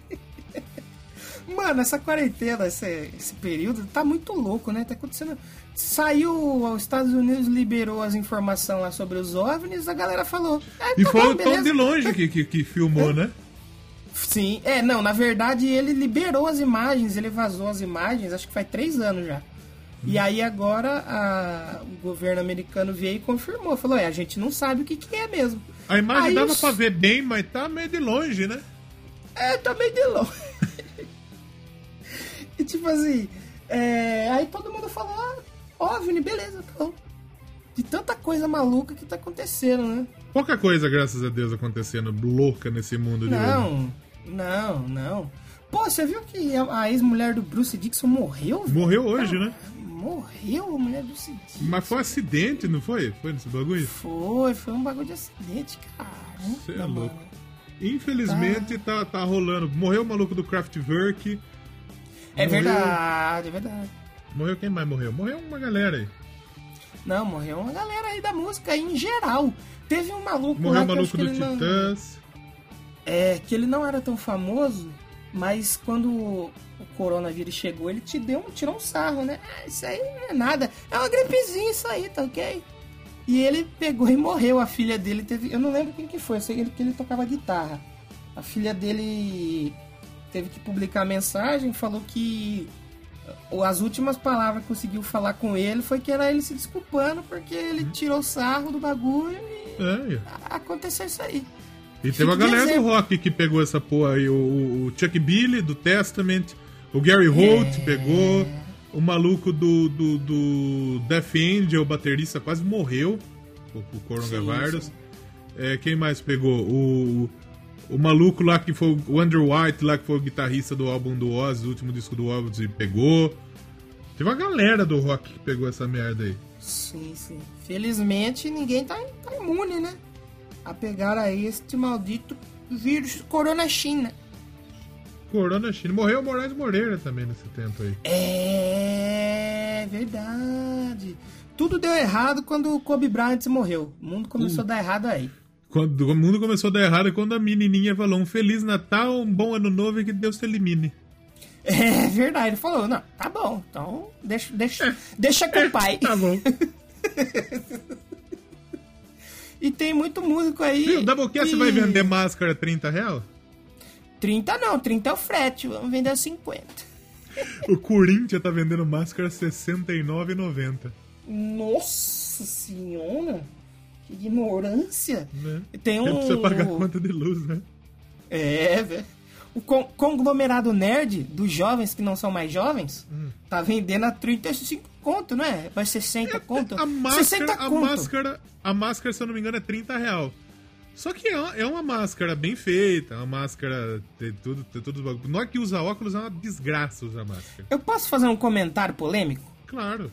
Mano, essa quarentena, esse, esse período, tá muito louco, né? Tá acontecendo. Saiu, os Estados Unidos liberou as informações lá sobre os OVNIs, a galera falou. "Ah, E tá foi bom, o Tom beleza." de longe que, que, que filmou, né? Sim, é, não, na verdade ele liberou as imagens, ele vazou as imagens, acho que faz três anos já. E aí agora a- o governo americano veio e confirmou, falou, é, a gente não sabe o que, que é mesmo. A imagem Aí dava os- pra ver bem, mas tá meio de longe, né? É, tá meio de longe. e tipo assim, é, aí todo mundo falou, ah, OVNI, beleza, tá bom. De tanta coisa maluca que tá acontecendo, né? Pouca coisa, graças a Deus, acontecendo louca nesse mundo de hoje. Não, não, não. Pô, você viu que a, ex-mulher do Bruce Dixon morreu? Morreu hoje, né? Morreu a mulher do Bruce Dixon. Mas foi um acidente, não foi? Foi nesse bagulho? Foi, foi um bagulho de acidente, cara. Cê é louco. Infelizmente tá, tá rolando. Morreu o maluco do Kraftwerk. É Morreu- verdade, é verdade. Morreu quem mais morreu? Morreu uma galera aí. Não, morreu uma galera aí da música em geral. Teve um maluco Morreu lá o maluco do ele não... Titãs. É, que ele não era tão famoso, mas quando o coronavírus chegou, ele te deu um, tirou um sarro, né? Ah, isso aí não é nada. É uma gripezinha isso aí, tá ok? E ele pegou e morreu. A filha dele teve. Eu não lembro quem que foi, eu sei que ele, que ele tocava guitarra. A filha dele teve que publicar mensagem, falou que as últimas palavras que conseguiu falar com ele foi que era ele se desculpando porque ele tirou sarro do bagulho e É, aconteceu isso aí. e teve a Fica de galera do exemplo. rock que pegou essa porra aí. O, o- o Chuck Billy, do Testament. O Gary Holt É. pegou. O maluco do, do, do Death Angel, o baterista, quase morreu. O, o coronavírus. Sim, sim. É, quem mais pegou? O, o maluco lá que foi o Andrew White, lá que foi o guitarrista do álbum do Ozzy, do último disco do Ozzy, pegou. Teve uma galera do rock que pegou essa merda aí. Sim, sim. Felizmente ninguém tá, tá imune, né? A pegar aí este maldito vírus Corona China. Corona China. Morreu o Moraes Moreira também nesse tempo aí. É verdade. Tudo deu errado quando o Kobe Bryant morreu. O mundo começou a dar errado aí. Quando o mundo começou a dar errado é quando a menininha falou um Feliz Natal, um bom ano novo e que Deus te elimine. É verdade. Ele falou, não, tá bom, então deixa, deixa, deixa com o pai. Tá bom. E tem muito músico aí. Viu, Doublecast que- vai vender máscara 30 real? 30 não, 30 é o frete, vamos vender 50. O Corinthians tá vendendo máscara 69,90. Nossa senhora, ignorância. Né? Tem É pra você um. pagar a conta de luz, né? É, velho. O con- conglomerado nerd dos jovens que não são mais jovens Hum. tá vendendo a 35 conto, não é? Vai 60 conto? A máscara, 60 a conto. máscara, a máscara, se eu não me engano, é 30 real. Só que é uma, é máscara bem feita, uma máscara tem tudo, tem tudo. Nós que usa óculos é uma desgraça usar máscara. Eu posso fazer um comentário polêmico? Claro.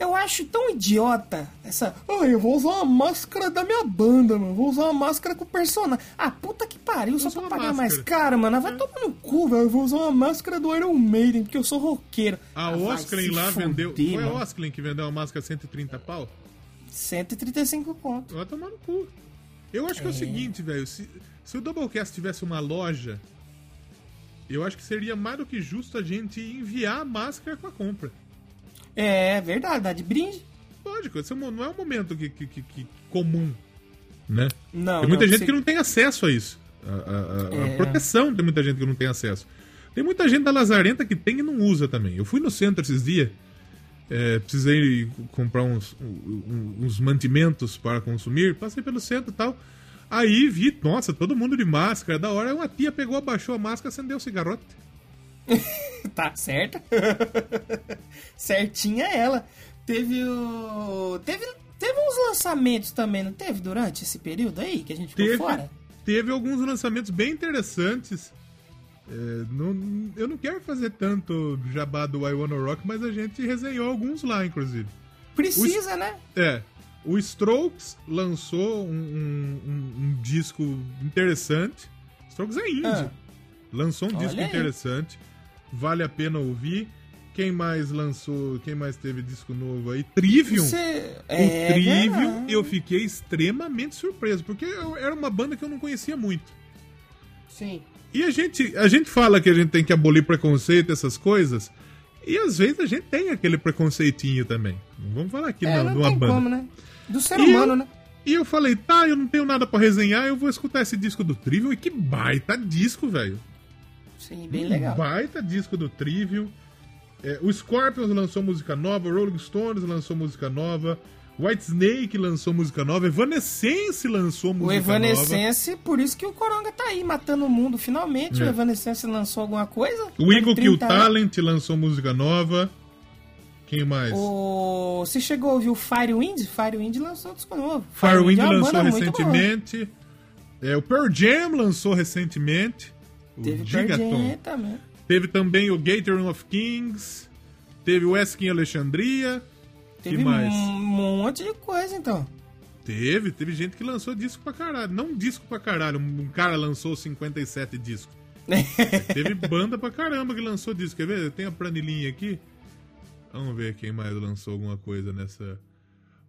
Eu acho tão idiota essa. Ai, eu vou usar uma máscara da minha banda, mano. Vou usar uma máscara com o personagem. Ah, puta que pariu, só pra pagar máscara. mais caro, mano. Vai tomar no cu, velho. Eu vou usar uma máscara do Iron Maiden, porque eu sou roqueiro. A Ah, vai Osklin lá fuder, vendeu. Foi a mano. Osklin que vendeu uma máscara 130 pau? 135 conto. Vai tomar no cu. Eu acho que é o seguinte, velho. Se, se o Doublecast tivesse uma loja, eu acho que seria mais do que justo a gente enviar a máscara com a compra. É verdade, dá de brinde. Lógico, esse é não é um momento que, que- que- que comum, né? Não, tem muita não, gente você- que não tem acesso a isso. A, a- a- É. proteção tem muita gente que não tem acesso. Tem muita gente da Lazarenta que tem e não usa também. Eu fui no centro esses dias, é, precisei comprar uns, uns mantimentos para consumir, passei pelo centro e tal. Aí vi, nossa, todo mundo de máscara, da hora. Uma tia pegou, abaixou a máscara, acendeu o cigarrote. Tá certa. Certinha ela. Teve o. Teve, teve uns lançamentos também, não teve durante esse período aí que a gente ficou Teve, fora? teve alguns lançamentos bem interessantes. É, não- eu não quero fazer tanto jabá do I Wanna Rock, mas a gente resenhou alguns lá, inclusive. Precisa, né? É, o Strokes lançou um, um- um- disco interessante. Strokes é indie. Ah. Lançou um Olha disco aí. interessante. Vale a pena ouvir. Quem mais lançou, quem mais teve disco novo aí? Trivium. Você... O É, Trivium, verdade. eu fiquei extremamente surpreso, porque eu- era uma banda que eu não conhecia muito. Sim. E a gente, a gente fala que a gente tem que abolir preconceito, essas coisas, e às vezes a gente tem aquele preconceitinho também. Não vamos falar aqui É, não, não de uma tem banda. como, né? Do ser E humano, eu- né? E eu falei, tá, eu não tenho nada pra resenhar, eu vou escutar esse disco do Trivium, e que baita disco, velho. Sim, bem Um legal. Baita disco do Trivium. É, o Scorpions lançou música nova, o Rolling Stones lançou música nova, White Snake lançou música nova, Evanescence lançou O música nova. Evanescence, por isso que o Coronga tá aí matando o mundo. Finalmente É. o Evanescence lançou alguma coisa. O Eagle Kill 30 anos. Talent lançou música nova. Quem mais? O... Você chegou a ouvir o Firewind? Firewind lançou disco novo. Firewind é uma lançou recentemente. É, o Pearl Jam lançou recentemente. O Teve Gigaton. Também. Teve também o Gathering of Kings. Teve o Eskin Alexandria. Teve mais? um monte de coisa, então. Teve, teve gente que lançou disco pra caralho. Não disco pra caralho, um cara lançou 57 discos. Teve banda pra caramba que lançou disco. Quer ver? Eu tenho a planilhinha aqui. Vamos ver quem mais lançou alguma coisa nessa.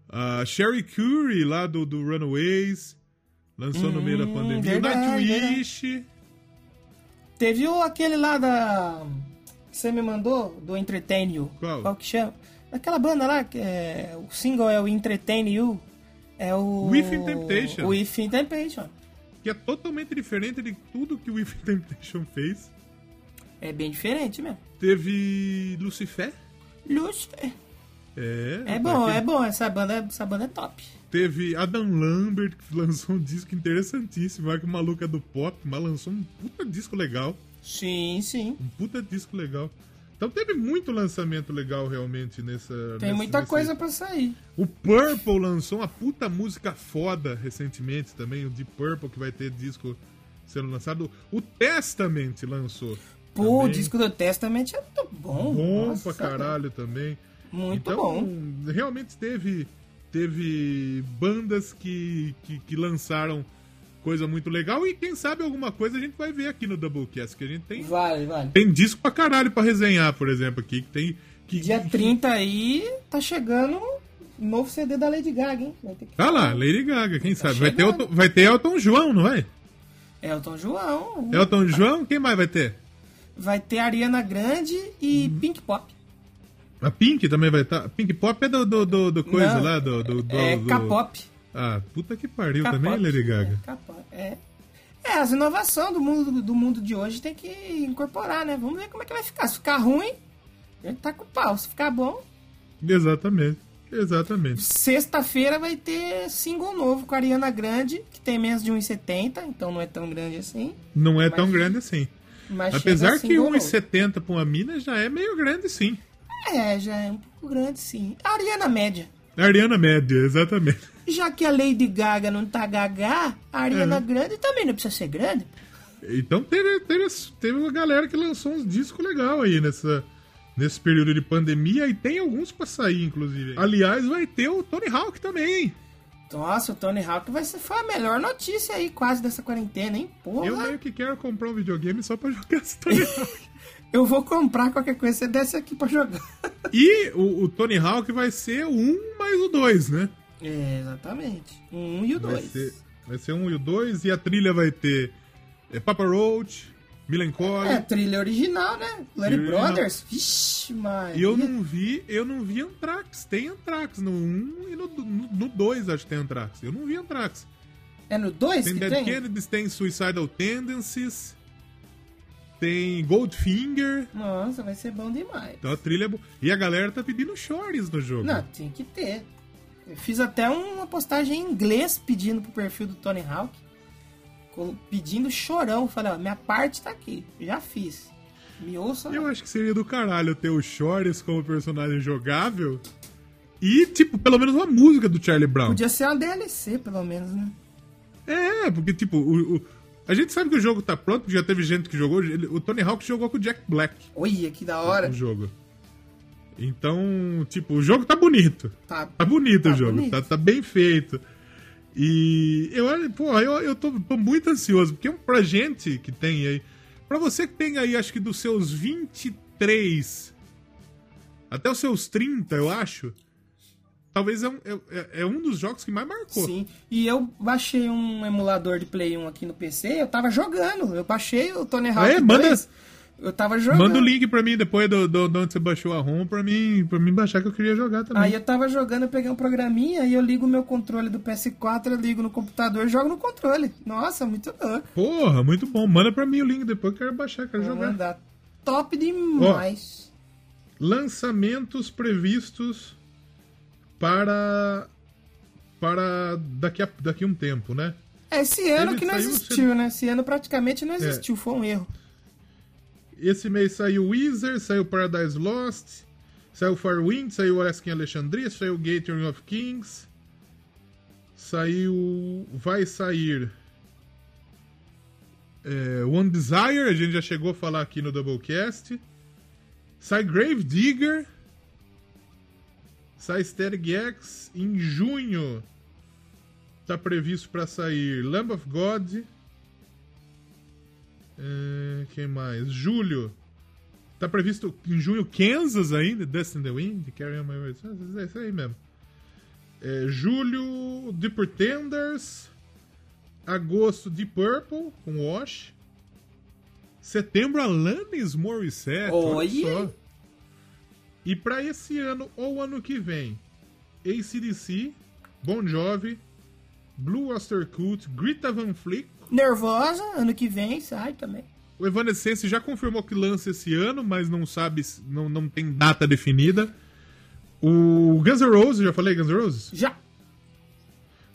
A Sherry Curry, lá do, do Runaways. Lançou no meio da Hum, pandemia. verdade, Nightwish. Teve o, aquele lá da. que você me mandou, do Entertain You. Qual? Qual que chama? Aquela banda lá, que é, o single é o Entertain You. É o. Within Temptation. O Within Temptation. Que é totalmente diferente de tudo que o If Temptation fez. É bem diferente mesmo. Teve Lucifer. Lucifer. É, É bom, que- é bom. Essa banda, essa banda é top. Teve Adam Lambert, que lançou um disco interessantíssimo. Olha que o maluco é do pop, mas lançou um puta disco legal. Sim, sim. Um puta disco legal. Então teve muito lançamento legal realmente nessa. Tem nessa- muita nesse- coisa pra sair. O Purple lançou uma puta música foda recentemente também. O Deep Purple, que vai ter disco sendo lançado. O Testament lançou. Pô, também. o disco do Testament é muito bom. Bom Nossa, pra caralho também. Muito então, bom. realmente teve, teve bandas que, que, que lançaram coisa muito legal e quem sabe alguma coisa a gente vai ver aqui no Doublecast, que a gente tem, Vale, vale. tem disco pra caralho pra resenhar, por exemplo, aqui, que tem... Que, Dia que- 30 aí, tá chegando o novo CD da Lady Gaga, hein? Vai ter que Ah lá, Lady Gaga, quem sabe? Vai ter, Tá. Elton, vai ter Elton João, não vai? Elton João. Elton João, quem mais vai ter? Vai ter Ariana Grande e Uhum. Pink Pop. A Pink também vai estar. Pink Pop é do, do, do, do coisa Não, lá, do. do, do é do- K-pop. Ah, puta que pariu também, Lady Gaga. É. É. É, as inovações do mundo, do mundo de hoje tem que incorporar, né? Vamos ver como é que vai ficar. Se ficar ruim, a gente tá com pau. Se ficar bom, Exatamente. Exatamente. sexta-feira vai ter single novo com a Ariana Grande, que tem menos de 1,70, então não é tão grande assim. Não é Mas- tão grande assim. Mas Apesar que single novo. 1,70 pra uma mina já é meio grande, sim. É, já é um pouco grande, sim. A Ariana média. Ariana média, exatamente. Já que a Lady Gaga não tá gaga, a Ariana Uhum. Grande também não precisa ser grande. Então teve, teve, teve uma galera que lançou uns discos legal aí nessa, nesse período de pandemia e tem alguns pra sair, inclusive. Aliás, vai ter o Tony Hawk também, hein? Nossa, o Tony Hawk vai ser, foi a melhor notícia aí quase dessa quarentena, hein? Porra. Eu meio que quero comprar um videogame só pra jogar esse Tony Hawk. Eu vou comprar qualquer coisa, você desce aqui pra jogar. E o, o Tony Hawk vai ser o 1 mais o 2, né? É, exatamente. O um e o Vai dois. ser, vai ser um e o 2 e a trilha vai ter é, Papa Roach, Milencore. É, trilha original, né? Larry. Brothers. Vixe, mas. E eu não vi, eu não vi Anthrax. Tem Anthrax no 1 e no, no, no 2 acho que tem Anthrax. Eu não vi Anthrax. É no 2 Tem que Dead tem? Kennedys, tem Suicidal Tendencies, tem Goldfinger. Nossa, vai ser bom demais. Então a trilha é boa. E a galera tá pedindo shorts no jogo. Não, tem que ter. Eu fiz até uma postagem em inglês pedindo pro perfil do Tony Hawk. Pedindo chorão. Falei, ó, minha parte tá aqui. Já fiz. Me ouça. Eu acho que seria do caralho ter o Shores como personagem jogável. E, tipo, pelo menos uma música do Charlie Brown. Podia ser uma DLC, pelo menos, né? É, porque, tipo, o, o- a gente sabe que o jogo tá pronto, já teve gente que jogou. ele- o Tony Hawk jogou com o Jack Black Olha, que da hora. o jogo. Então, tipo, o jogo tá bonito. Tá. Tá bonito Tá o jogo, bonito. Tá, tá bem feito. E eu, pô, eu, eu tô, tô muito ansioso, porque pra gente que tem aí. Pra você que tem aí, acho que dos seus 23 até os seus 30, eu acho. Talvez é um, é, é um dos jogos que mais marcou. Sim. E eu baixei um emulador de Play 1 aqui no PC, eu tava jogando. Eu baixei o Tony Hawk É, manda- 2. Eu tava jogando. Manda o link pra mim depois do, do, de onde você baixou a ROM pra mim, pra mim baixar que eu queria jogar também. Aí eu tava jogando, eu peguei um programinha e eu ligo o meu controle do PS4, eu ligo no computador e jogo no controle. Nossa, muito louco. Porra, muito bom. Manda pra mim o link depois, eu quero baixar, quero Vou jogar. mandar. Top demais. Lançamentos previstos para para daqui a daqui a um tempo, né? Esse ano Ele que não existiu, né? Esse ano praticamente É. não existiu, foi um erro. Esse mês saiu Wizard, saiu Paradise Lost, saiu Farwind, saiu Asking Alexandria, saiu Gathering of Kings, saiu. Vai sair. é, One Desire, a gente já chegou a falar aqui no Doublecast. Sai Grave Digger. Sai Static X em junho. Tá previsto para sair Lamb of God. É, quem mais? Julho. Tá previsto em junho Kansas ainda, Dust in the Wind, Carry On My Way. É isso aí mesmo. É, julho, The Pretenders. Agosto, Deep Purple, com Wash. Setembro, Alanis Morissette. olha Olha. só. E pra esse ano ou ano que vem, ACDC, Bon Jovi, Blue Oyster Cult, Greta Van Fleet, Nervosa, ano que vem sai também. o Evanescence já confirmou que lança esse ano, mas não sabe, não, não tem data definida. O Guns N' Roses, já falei Guns N' Roses? Já.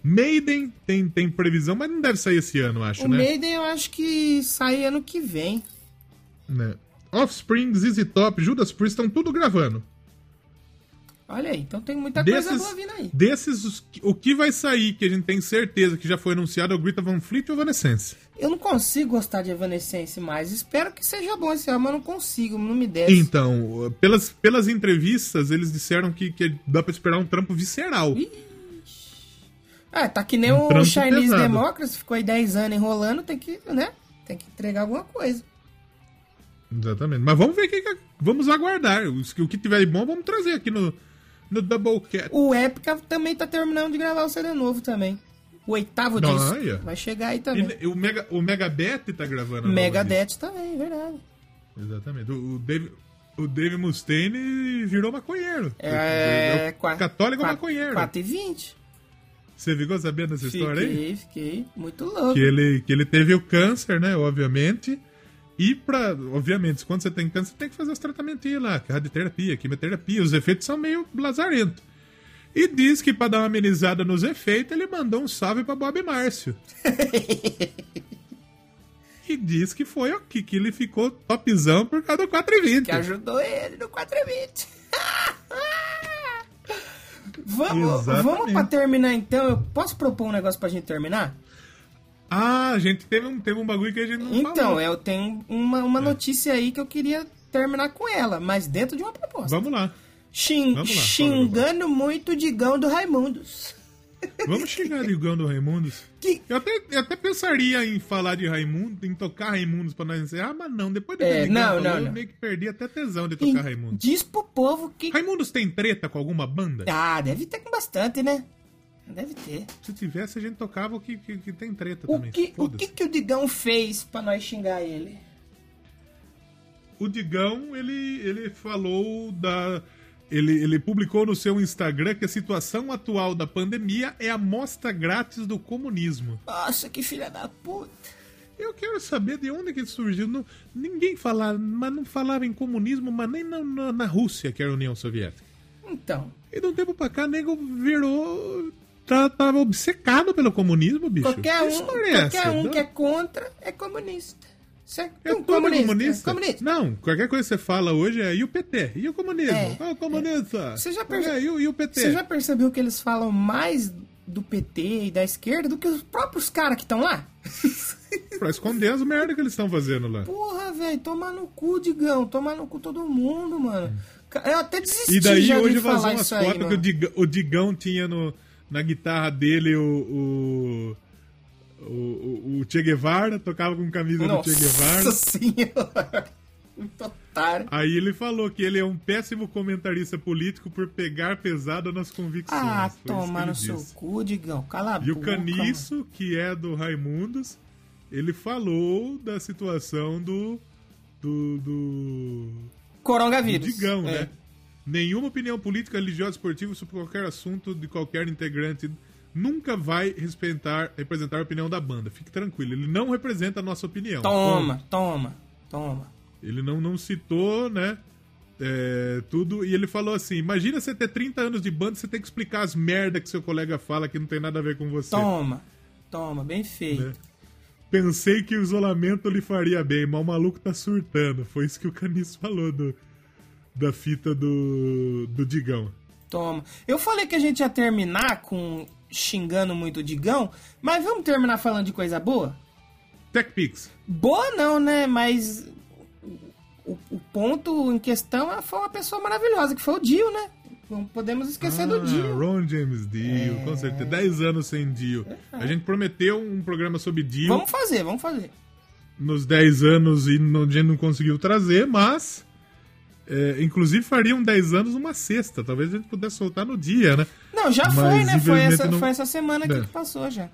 Maiden tem, tem previsão, mas não deve sair esse ano, acho, O né? Maiden eu acho que sai ano que vem. né? Offspring, ZZ Top, Judas Priest estão tudo gravando. Olha aí, então tem muita Desses, coisa boa vindo aí. desses o que vai sair, que a gente tem certeza que já foi anunciado, é o Greta Van Fleet e o Evanescence. Eu não consigo gostar de Evanescence mais. Espero que seja bom esse ano, mas eu não consigo, não me desce. Então, pelas, pelas entrevistas, eles disseram que, que dá pra esperar um trampo visceral. Ah, tá que nem Um o Chinese pesado. Democracy, ficou aí 10 anos enrolando, tem que, né? Tem que entregar alguma coisa. Exatamente. Mas vamos ver o que, Vamos aguardar. O que tiver de bom, vamos trazer aqui no, no Doublecat. O Epica também tá terminando de gravar o CD novo também. O oitavo Não, disco. olha. Vai chegar aí também. E, o, Mega, o Megadeth tá gravando. Megadeth também, verdade. disco. Exatamente. O, o Dave, o Dave Mustaine virou maconheiro. É. o católico qua- maconheiro. 4 e 20. Você ficou sabendo dessa história aí? Fiquei, fiquei. Muito louco. Que ele, que ele teve o câncer, né? Obviamente. E pra. Obviamente, quando você tem câncer, você tem que fazer os tratamentos lá, que radioterapia, quimioterapia. Os efeitos são meio lazarentos. E diz que pra dar uma amenizada nos efeitos, ele mandou um salve pra Bob Márcio. e diz que foi aqui que ele ficou topzão por causa do 420. Que ajudou ele no 4 e 20. vamos, Exatamente. vamos pra terminar então. Eu posso propor um negócio pra gente terminar? Ah, a gente teve um, teve um bagulho que a gente não Então, falou. eu tenho uma, uma notícia aí que eu queria terminar com ela, mas dentro de uma proposta. Vamos lá. Xin- Vamos lá, xingando muito o Digão do Raimundos. Vamos xingar o Digão do Raimundos. Que- Eu até, eu até pensaria em falar de Raimundo, em tocar Raimundos pra nós encerrar, mas não, depois que É, Digão não, falou, não, eu não. meio que perdi até tesão de E tocar Raimundos. diz pro povo que. Raimundos tem treta com alguma banda? Ah, deve ter com bastante, né? Deve ter. Se tivesse, a gente tocava o que, que, que tem treta O também. que, o que que o Digão fez pra nós xingar ele? O Digão, ele, ele falou da. Ele, ele publicou no seu Instagram que a situação atual da pandemia é a amostra grátis do comunismo. Nossa, que filha da puta. Eu quero saber de onde que ele surgiu. Não- ninguém falava, mas não falava em comunismo, mas nem na, na, na Rússia, que era a União Soviética. Então, E de um tempo pra cá, nego virou. Tá, tava obcecado pelo comunismo, bicho. qualquer Que um, é qualquer um que é contra é comunista. Certo? É Um tudo comunista. comunista. comunista. Não, qualquer coisa que você fala hoje é e o PT? E o comunismo? É. Ah, o comunista. Você já perce- É, e, o, e o PT? Você já percebeu que eles falam mais do PT e da esquerda do que os próprios caras que estão lá? Pra esconder as merdas que eles estão fazendo lá. Porra, velho, tomar no cu, Digão, tomar no cu todo mundo, mano. Ca- Eu até desisti E daí hoje vazou umas fotos que o mano. Digão, o Digão tinha no, na guitarra dele o, o, o, o Che Guevara, tocava com camisa do Che Guevara. Nossa senhora. Muito otário. Aí ele falou que ele é um péssimo comentarista político por pegar pesado nas convicções. Ah, toma no seu cu, Digão. Cala a E o boca, mano. Caniço, que é do Raimundos, ele falou da situação do. do. do, do Coronavírus. Digão, É. né? Nenhuma opinião política, religiosa, esportiva sobre qualquer assunto de qualquer integrante nunca vai respeitar, representar a opinião da banda. Fique tranquilo, ele não representa a nossa opinião. Toma, toma, toma. Ele não, não citou, né? é, tudo. E ele falou assim: imagina você ter 30 anos de banda e você tem que explicar as merda que seu colega fala que não tem nada a ver com você. Toma, toma, bem feito. né? Pensei que o isolamento lhe faria bem, mas o maluco tá surtando. Foi isso que o Caniço falou do, da fita do, do Digão. Toma. Eu falei que a gente ia terminar com xingando muito o Digão, mas vamos terminar falando de coisa boa? TechPix. Boa não, né? Mas o, o ponto em questão é- foi uma pessoa maravilhosa, que foi o Dio, né? Não podemos esquecer Ah, do Dio. Ron James Dio, com certeza. 10 anos sem Dio. A gente prometeu um programa sobre Dio Vamos fazer, vamos fazer. nos 10 anos e não- a gente não conseguiu trazer, mas. É, inclusive fariam 10 anos uma sexta. Talvez a gente pudesse soltar no dia, né? Não, já Mas, foi, né? Foi essa, não- foi essa semana É. que passou já.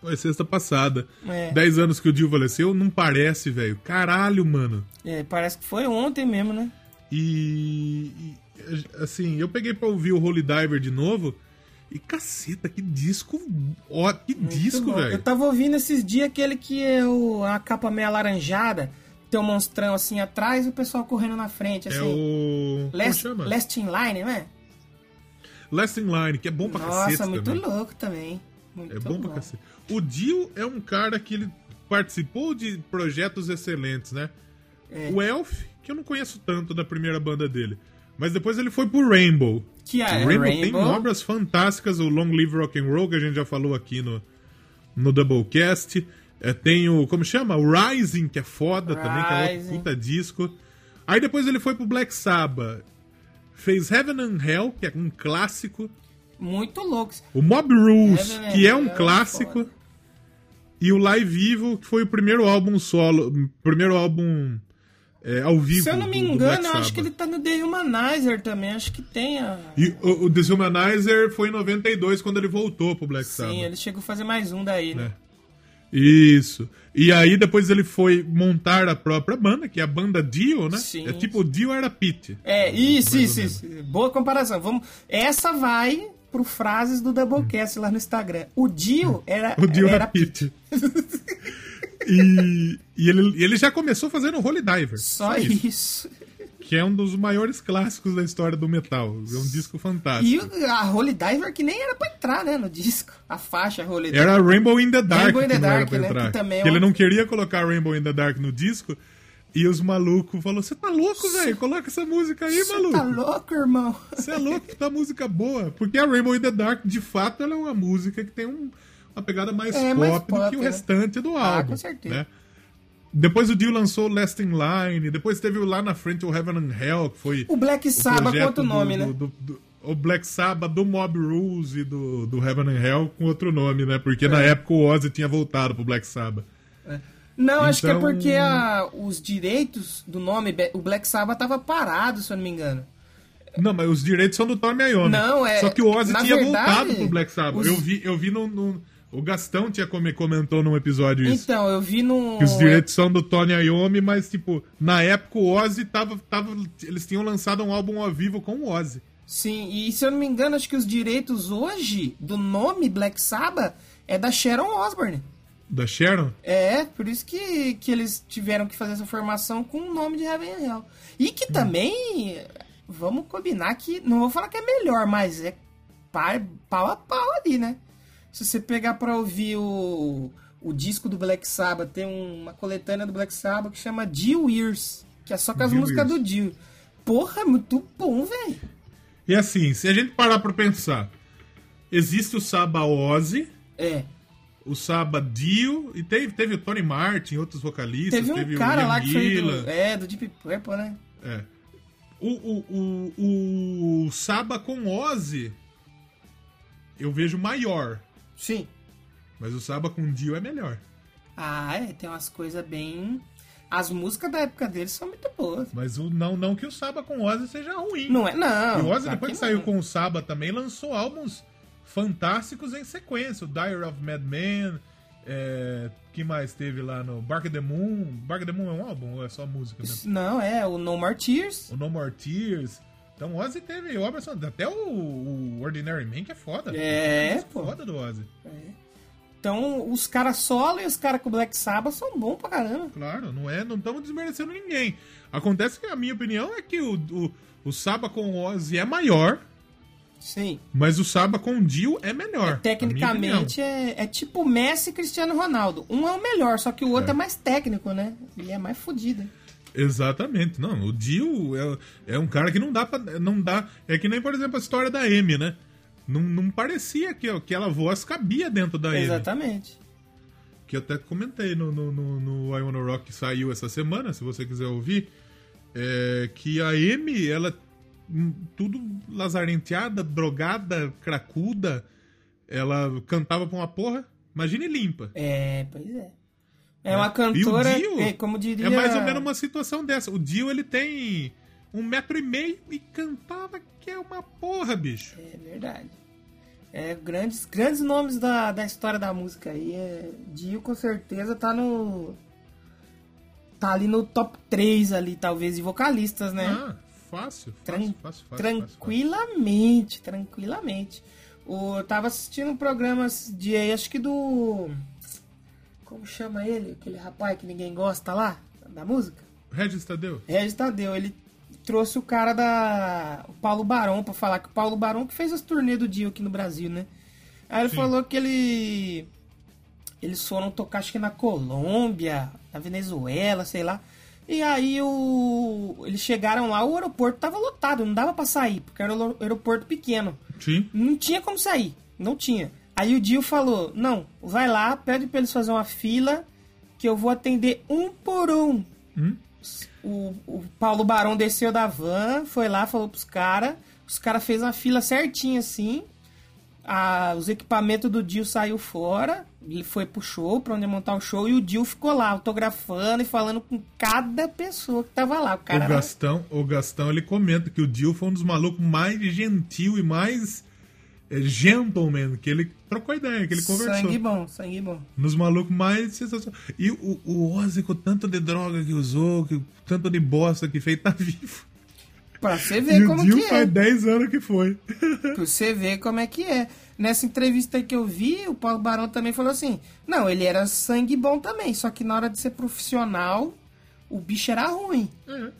Foi sexta passada. É. 10 anos que o Dio faleceu, não parece, velho. Caralho, mano. É, parece que foi ontem mesmo, né? E, e, assim, eu peguei pra ouvir o Holy Diver de novo. E caceta, que disco. Ó, que disco, Muito. Eu velho. tava ouvindo esses dias aquele que é o, a capa meio alaranjada, tem um monstrão assim atrás e o pessoal correndo na frente, assim. É o. Como Last, chama? Last in Line, né? Last in Line, que é bom pra Nossa, cacete muito também. louco também. Muito É bom pra cacete. O Dio é um cara que ele participou de projetos excelentes, né? É. O Elf, que eu não conheço tanto da primeira banda dele. Mas depois ele foi pro Rainbow. Que é, o Rainbow, tem Rainbow. obras fantásticas, o Long Live Rock and Roll, que a gente já falou aqui no, no Doublecast. É, tem o, como chama? O Rising, que é foda também, que é outro Rising. puta disco. Aí depois ele foi pro Black Sabbath. Fez Heaven and Hell, que é um clássico. Muito louco. O Mob Rules, Heaven que é um Hell, clássico. foda. E o Live Evil, que foi o primeiro álbum solo, primeiro álbum é, ao vivo. Se eu não me engano, eu acho que ele tá no The Humanizer também. Acho que tem a. E o, o Deshumanizer foi em 92, quando ele voltou pro Black Sabbath. Sim, ele chegou a fazer mais um daí, né? É. Isso. E aí depois ele foi montar a própria banda, que é a banda Dio, né? Sim. É tipo o Dio era Pete. É, isso, isso, isso. Boa comparação. Vamos... Essa vai pro frases do Doublecast lá no Instagram. O Dio era. O Dio era, era Pete. e e ele, ele já começou fazendo Holy Diver. Só isso. Que é um dos maiores clássicos da história do metal. É um disco E fantástico. o- a Holy Diver que nem era pra entrar, né, no disco. A faixa Holy Diver. Era Rainbow in the Dark Rainbow in the que não era Dark, né, entrar. que também é Que ele um- não queria colocar Rainbow in the Dark no disco. E os malucos falaram, você tá louco, velho? Coloca essa música aí, Você maluco. tá louco, irmão? Você é louco, tá música boa. Porque a Rainbow in the Dark, de fato, ela é uma música que tem um- uma pegada mais É, pop, mais do pop, que o né? restante do Ah, álbum. com certeza. né? Depois o Dio lançou o Last in Line, depois teve o lá na frente o Heaven and Hell, que foi. O Black Sabbath com outro nome, do- né? do- do- o Black Sabbath do Mob Rules e do, do Heaven and Hell com outro nome, né? Porque É. na época o Ozzy tinha voltado pro Black Sabbath. Não, acho que é Então- porque a- os direitos do nome, o Black Sabbath tava parado, se eu não me engano. Não, mas os direitos são do Tommy Iommi. Não, é- Só que o Ozzy tinha verdade, voltado pro Black Sabbath. os- Eu vi, eu vi no, no- O Gastão tinha come- comentou num episódio isso. Então, eu vi no. Que os direitos são do Tony Iommi, mas, tipo, na época o Ozzy tava, tava. Eles tinham lançado um álbum ao vivo com o Ozzy. Sim, e se eu não me engano, acho que os direitos hoje do nome Black Sabbath é da Sharon Osbourne. Da Sharon? É, por isso que, que eles tiveram que fazer essa formação com o nome de Heaven and Hell. E Hum. que também, vamos combinar que, não vou falar que é melhor, mas é pau a pau ali, né? Se você pegar pra ouvir o, o disco do Black Sabbath, tem uma coletânea do Black Sabbath que chama Dio Years, que é só com as Dio músicas Years. do Dio. Porra, é muito bom, velho. E assim, se a gente parar pra pensar, existe o Saba Ozzy, É. o Saba Dio, e teve, teve o Tony Martin, outros vocalistas, Teve teve, um cara o Ian lá que foi do, é, do Deep Purple, né? É. O, o, o, o Saba com Ozzy, eu vejo maior, Sim. mas o Saba com Dio é melhor. Ah, é, tem umas coisas bem. As músicas da época deles são muito boas. Mas o, não, não que o Saba com Ozzy seja ruim. Não é, não. E o Ozzy, depois que que saiu com o Saba também, lançou álbuns fantásticos em sequência. O Diary of Madman, é, que mais teve lá no Bark the Moon. Bark the Moon é um álbum ou é só música mesmo? Não, é o No More Tears. O No More Tears. Então o Ozzy teve obras, até o, o Ordinary Man que é foda. É, Tem música pô. foda do Ozzy. Então, os caras solo e os caras com Black Sabbath são bons pra caramba. Claro, não é, não estamos desmerecendo ninguém. Acontece que a minha opinião é que o, o, o Saba com o Ozzy é maior, Sim. mas o Saba com o Dio é melhor. Tecnicamente é, é tipo Messi e Cristiano Ronaldo. Um é o melhor, só que o outro é, mais técnico, né? Ele é mais fodido. Exatamente. Não, o Dio é, é um cara que não dá pra. Não dá. É que nem, por exemplo, a história da Amy, né? Não, não parecia que aquela voz cabia dentro da Amy. Exatamente. Que eu até comentei no, no, no, no I Wanna Rock que saiu essa semana, se você quiser ouvir. É, que a Amy, ela. hum, Tudo lazarenteada, drogada, cracuda. Ela cantava pra uma porra. Imagine limpa. É, pois é. É uma cantora, E o Dio é, como diria... É mais ou menos uma situação dessa. O Dio, ele tem um metro e meio e cantava que é uma porra, bicho. É verdade. É, grandes, grandes nomes da, da história da música aí. É, Dio com certeza tá no. Tá ali no top 3 ali, talvez, de vocalistas, né? Ah, fácil, Tran- fácil, fácil, fácil, fácil, tranquilamente, tranquilamente. O, eu tava assistindo um programa de acho que do. Como chama ele? Aquele rapaz que ninguém gosta lá, da música? Regis Tadeu? Regis Tadeu, ele trouxe o cara da. O Paulo Barão pra falar que o Paulo Barão que fez as turnês do Dio aqui no Brasil, né? Aí ele Sim. falou que ele. Eles foram tocar, acho que na Colômbia, na Venezuela, sei lá. E aí o. Eles chegaram lá, o aeroporto tava lotado, não dava pra sair, porque era um aeroporto pequeno. Sim. Não tinha como sair. Não tinha. Aí o Dio falou: Não, vai lá, pede pra eles fazer uma fila que eu vou atender um por um. Hum? O, o Paulo Barão desceu da van, foi lá, falou pros caras. Os caras fez uma fila certinha assim. A- os equipamentos do Dio saiu fora. Ele foi pro show, pra onde montar o show. E o Dio ficou lá, autografando e falando com cada pessoa que tava lá. O cara o era- Gastão, o Gastão, ele comenta que o Dio foi um dos malucos mais gentil e mais gentleman que ele trocou ideia, que ele conversou. Sangue bom, sangue bom. Nos malucos mais sensacionais. E o, o Ozzy, com tanto de droga que usou, que, tanto de bosta que fez, tá vivo. Pra você E ver o como Dio que é. faz 10 anos que foi. Pra você ver como é que é. Nessa entrevista aí que eu vi, o Paulo Barão também falou assim: não, ele era sangue bom também, só que na hora de ser profissional, o bicho era ruim.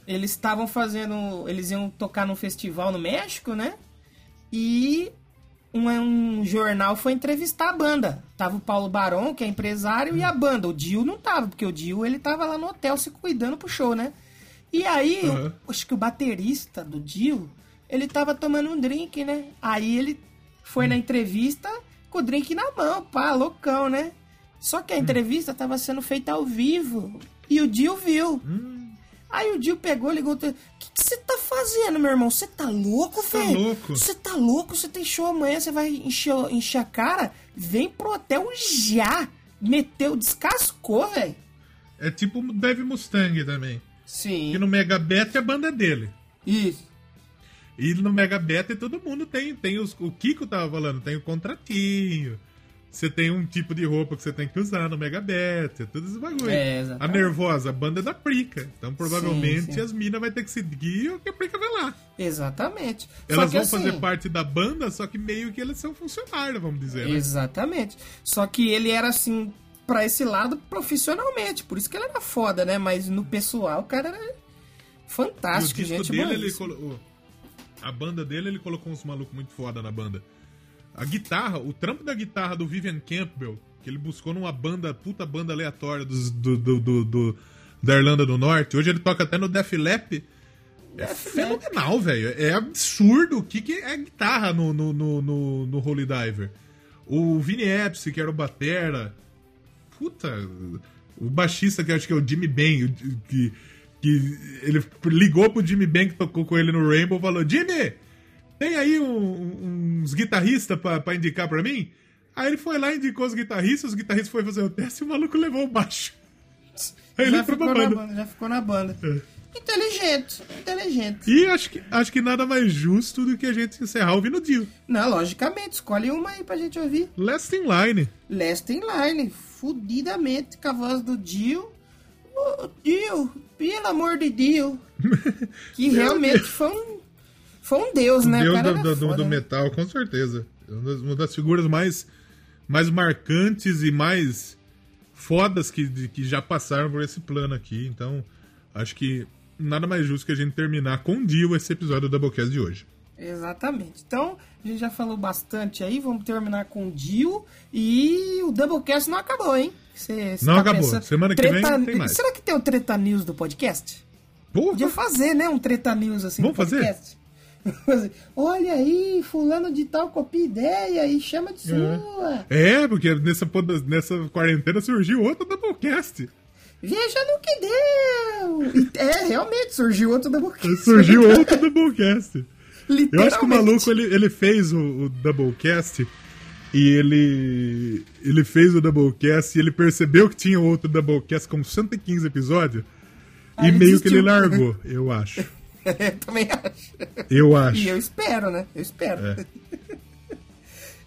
Eles estavam fazendo. Eles iam tocar num festival no México, né? E um, um jornal foi entrevistar a banda. Tava o Paulo Barão, que é empresário, e a banda. O Dio não tava, porque o Dio ele tava lá no hotel se cuidando pro show, né? E aí, Uhum. acho que o baterista do Dio, ele tava tomando um drink, né? Aí ele foi na entrevista com o drink na mão, pá, loucão, né? Só que a entrevista tava sendo feita ao vivo E o Dio viu. Aí o Dio pegou, ligou. O que que você tá fazendo, meu irmão? Você tá louco, tá velho? louco. Você tá louco? Você tem show amanhã, você vai encher, encher a cara? Vem pro hotel já. Meteu, descascou, velho. É tipo o Dave Mustang também. Sim. Que no Megabet é a banda dele. Isso. E no Megabet todo mundo tem. tem os, o Kiko tava falando, tem o contratinho. Você tem um tipo de roupa que você tem que usar no Megabet, é tudo esse bagulho. É, a nervosa, a banda é da Prica. Então provavelmente Sim, sim. as minas vai ter que seguir o que a Prica vai lá. Exatamente. Elas que vão assim- fazer parte da banda, só que meio que elas são funcionários, vamos dizer. Né? Exatamente. Só que ele era assim, pra esse lado, profissionalmente. Por isso que ele era foda, né? Mas no pessoal, o cara era E o fantástico, disco gente. dele, boa. ele colocou. A banda dele, ele colocou uns malucos muito foda na banda. A guitarra, o trampo da guitarra do Vivian Campbell, que ele buscou numa banda, puta banda aleatória dos- do, do, do, do- da Irlanda do Norte. Hoje ele toca até no Def Leppard. É fenomenal, velho. É absurdo o que, que é guitarra no, no, no, no, no Holy Diver. O Vini Epsi, que era o Batera. Puta. O baixista, que acho que é o Jimmy Ben, que, que ele ligou pro Jimmy Ben, que tocou com ele no Rainbow, e falou: Jimmy, tem aí um- uns guitarristas pra, pra indicar pra mim? Aí ele foi lá, indicou os guitarristas, os guitarristas foram fazer o teste e o maluco levou o baixo. Aí ele já foi ficou, pra na banda. banda, já ficou na banda. É. Inteligente, inteligente. E acho que, acho que nada mais justo do que a gente encerrar ouvindo o Dio. Não, logicamente, escolhe uma aí pra gente ouvir. Last in Line. Last in Line, fudidamente, com a voz do Dio. Ô, Dio, pelo amor de Dio. Que realmente foi um, foi um deus, né? Deus cara do, do- foda, do né? metal, com certeza. Uma das, uma das figuras mais, mais marcantes e mais fodas que, que já passaram por esse plano aqui. Então, acho que nada mais justo que a gente terminar com Dio esse episódio do Doublecast de hoje. Exatamente. Então, a gente já falou bastante aí, vamos terminar com o Dio. E o Doublecast não acabou, hein? Cê, cê Não tá acabou. pensando- Semana que Treta- vem tem mais. Será que tem o Treta News do podcast? Podia Porra! fazer, né? Um Treta News assim Vamos fazer? Fazer. Olha aí, fulano de tal copia ideia e chama de sua. É, porque nessa, nessa quarentena surgiu outro Doublecast. Veja no que deu. É, realmente, surgiu outro Doublecast. Surgiu outro Doublecast. Eu acho que o maluco ele, ele fez o, o Doublecast e ele ele fez o Doublecast e ele percebeu que tinha outro Doublecast com 115 episódios Aí e meio que ele largou, eu acho. Eu também acho. Eu acho. E eu espero, né? Eu espero. É.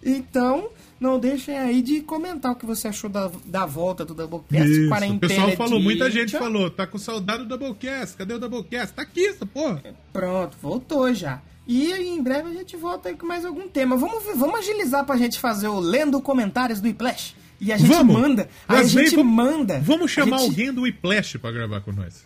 então, não deixem aí de comentar o que você achou da, da volta do Doublecast. Isso. O Quarentena pessoal falou, muita edition. gente falou, tá com saudade do Doublecast, cadê o Doublecast? Tá aqui essa porra. Pronto, voltou já. E em breve a gente volta aí com mais algum tema. Vamos, vamos agilizar pra gente fazer o lendo comentários do Iplash. E a gente Vamos! manda. A Mas vem, gente vamos- manda. Vamos chamar a gente, alguém do Whiplash pra gravar com nós.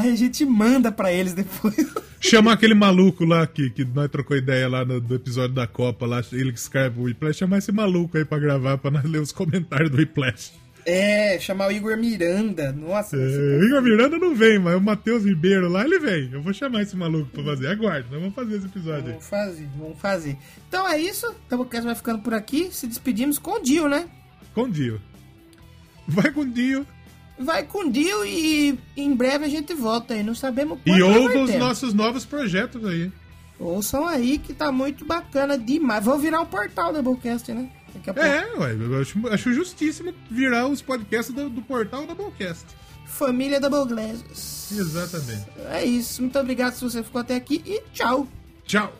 Aí a gente manda pra eles depois. Chamar aquele maluco lá que, que nós trocou ideia lá no, do episódio da Copa, lá, ele que escreve o Whiplash, chamar esse maluco aí pra gravar, pra nós ler os comentários do Whiplash. é, chamar o Igor Miranda. Nossa, É, o Igor Miranda não vem, mas o Matheus Ribeiro lá, ele vem. Eu vou chamar esse maluco pra fazer. Aguarde, nós vamos fazer esse episódio aí. Vamos fazer, vamos fazer. Então é isso. O Doublecast vai ficando por aqui. Se despedimos com o Dio, né? Com o Dio. Vai com o Dio. Vai com o Dio e em breve a gente volta aí. Não sabemos quando E ouva os nossos novos projetos aí. Ouçam aí que tá muito bacana demais. Vou virar um portal do Doublecast, né? Daqui a pouco. É, ué, eu acho, acho justíssimo virar os podcasts do, do portal da Ballcast. Família Doublecast. Exatamente. É isso. Muito obrigado se você ficou até aqui e tchau. Tchau.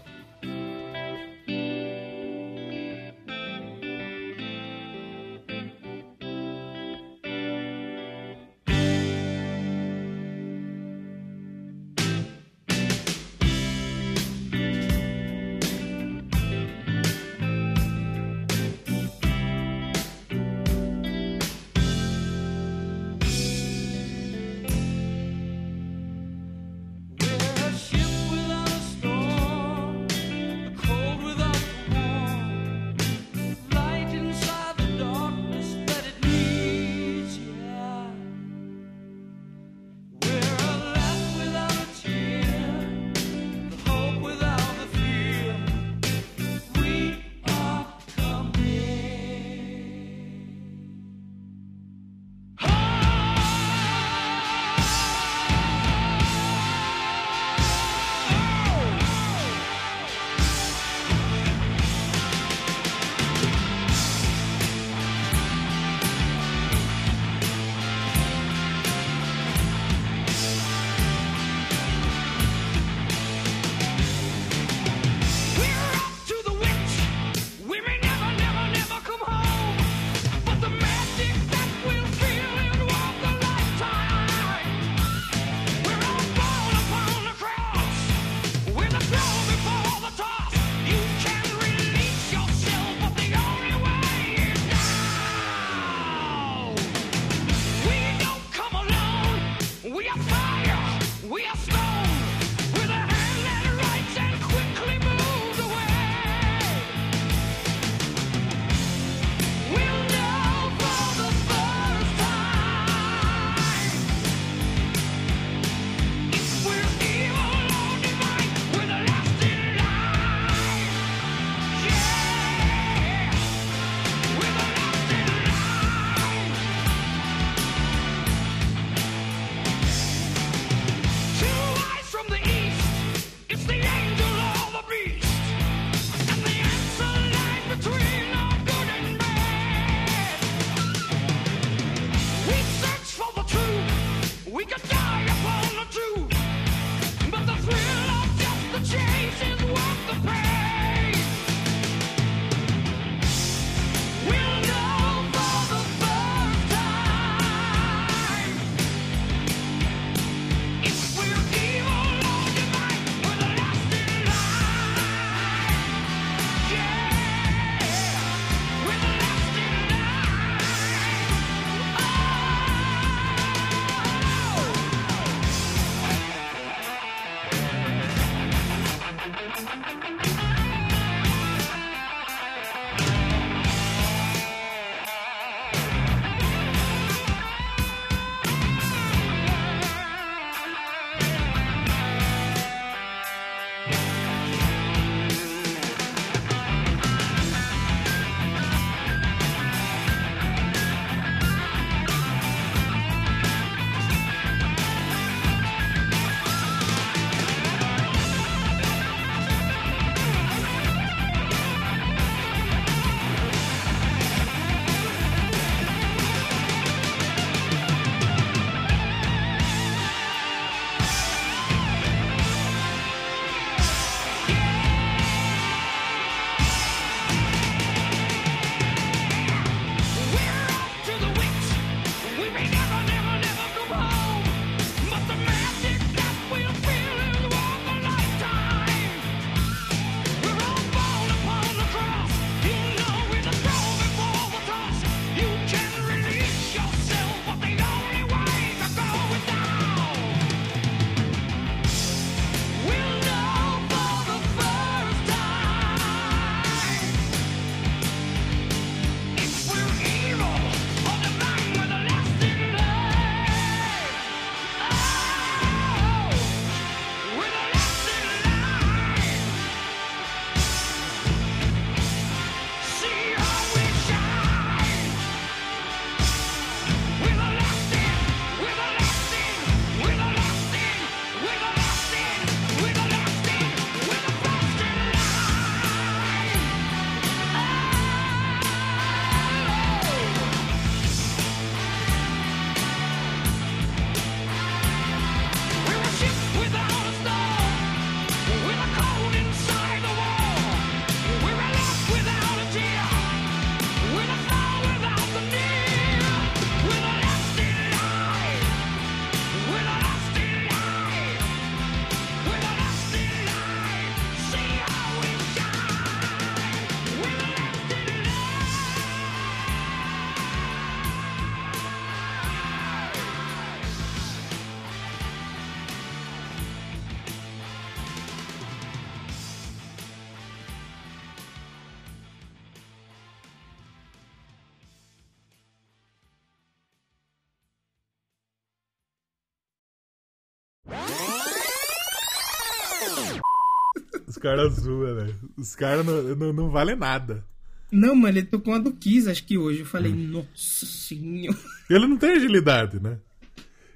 Caras zoam, velho. Os caras não, não, não valem nada. Não, mano, ele tocou uma do Kiss, acho que hoje. Eu falei, Hum. nossa senhora. Ele não tem agilidade, né?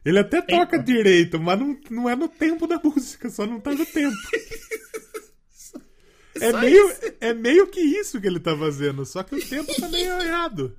Ele até toca direito, mas não, não é no tempo da música, só não tá no tempo. É Só meio, isso. é meio que isso que ele tá fazendo, só que o tempo tá meio errado.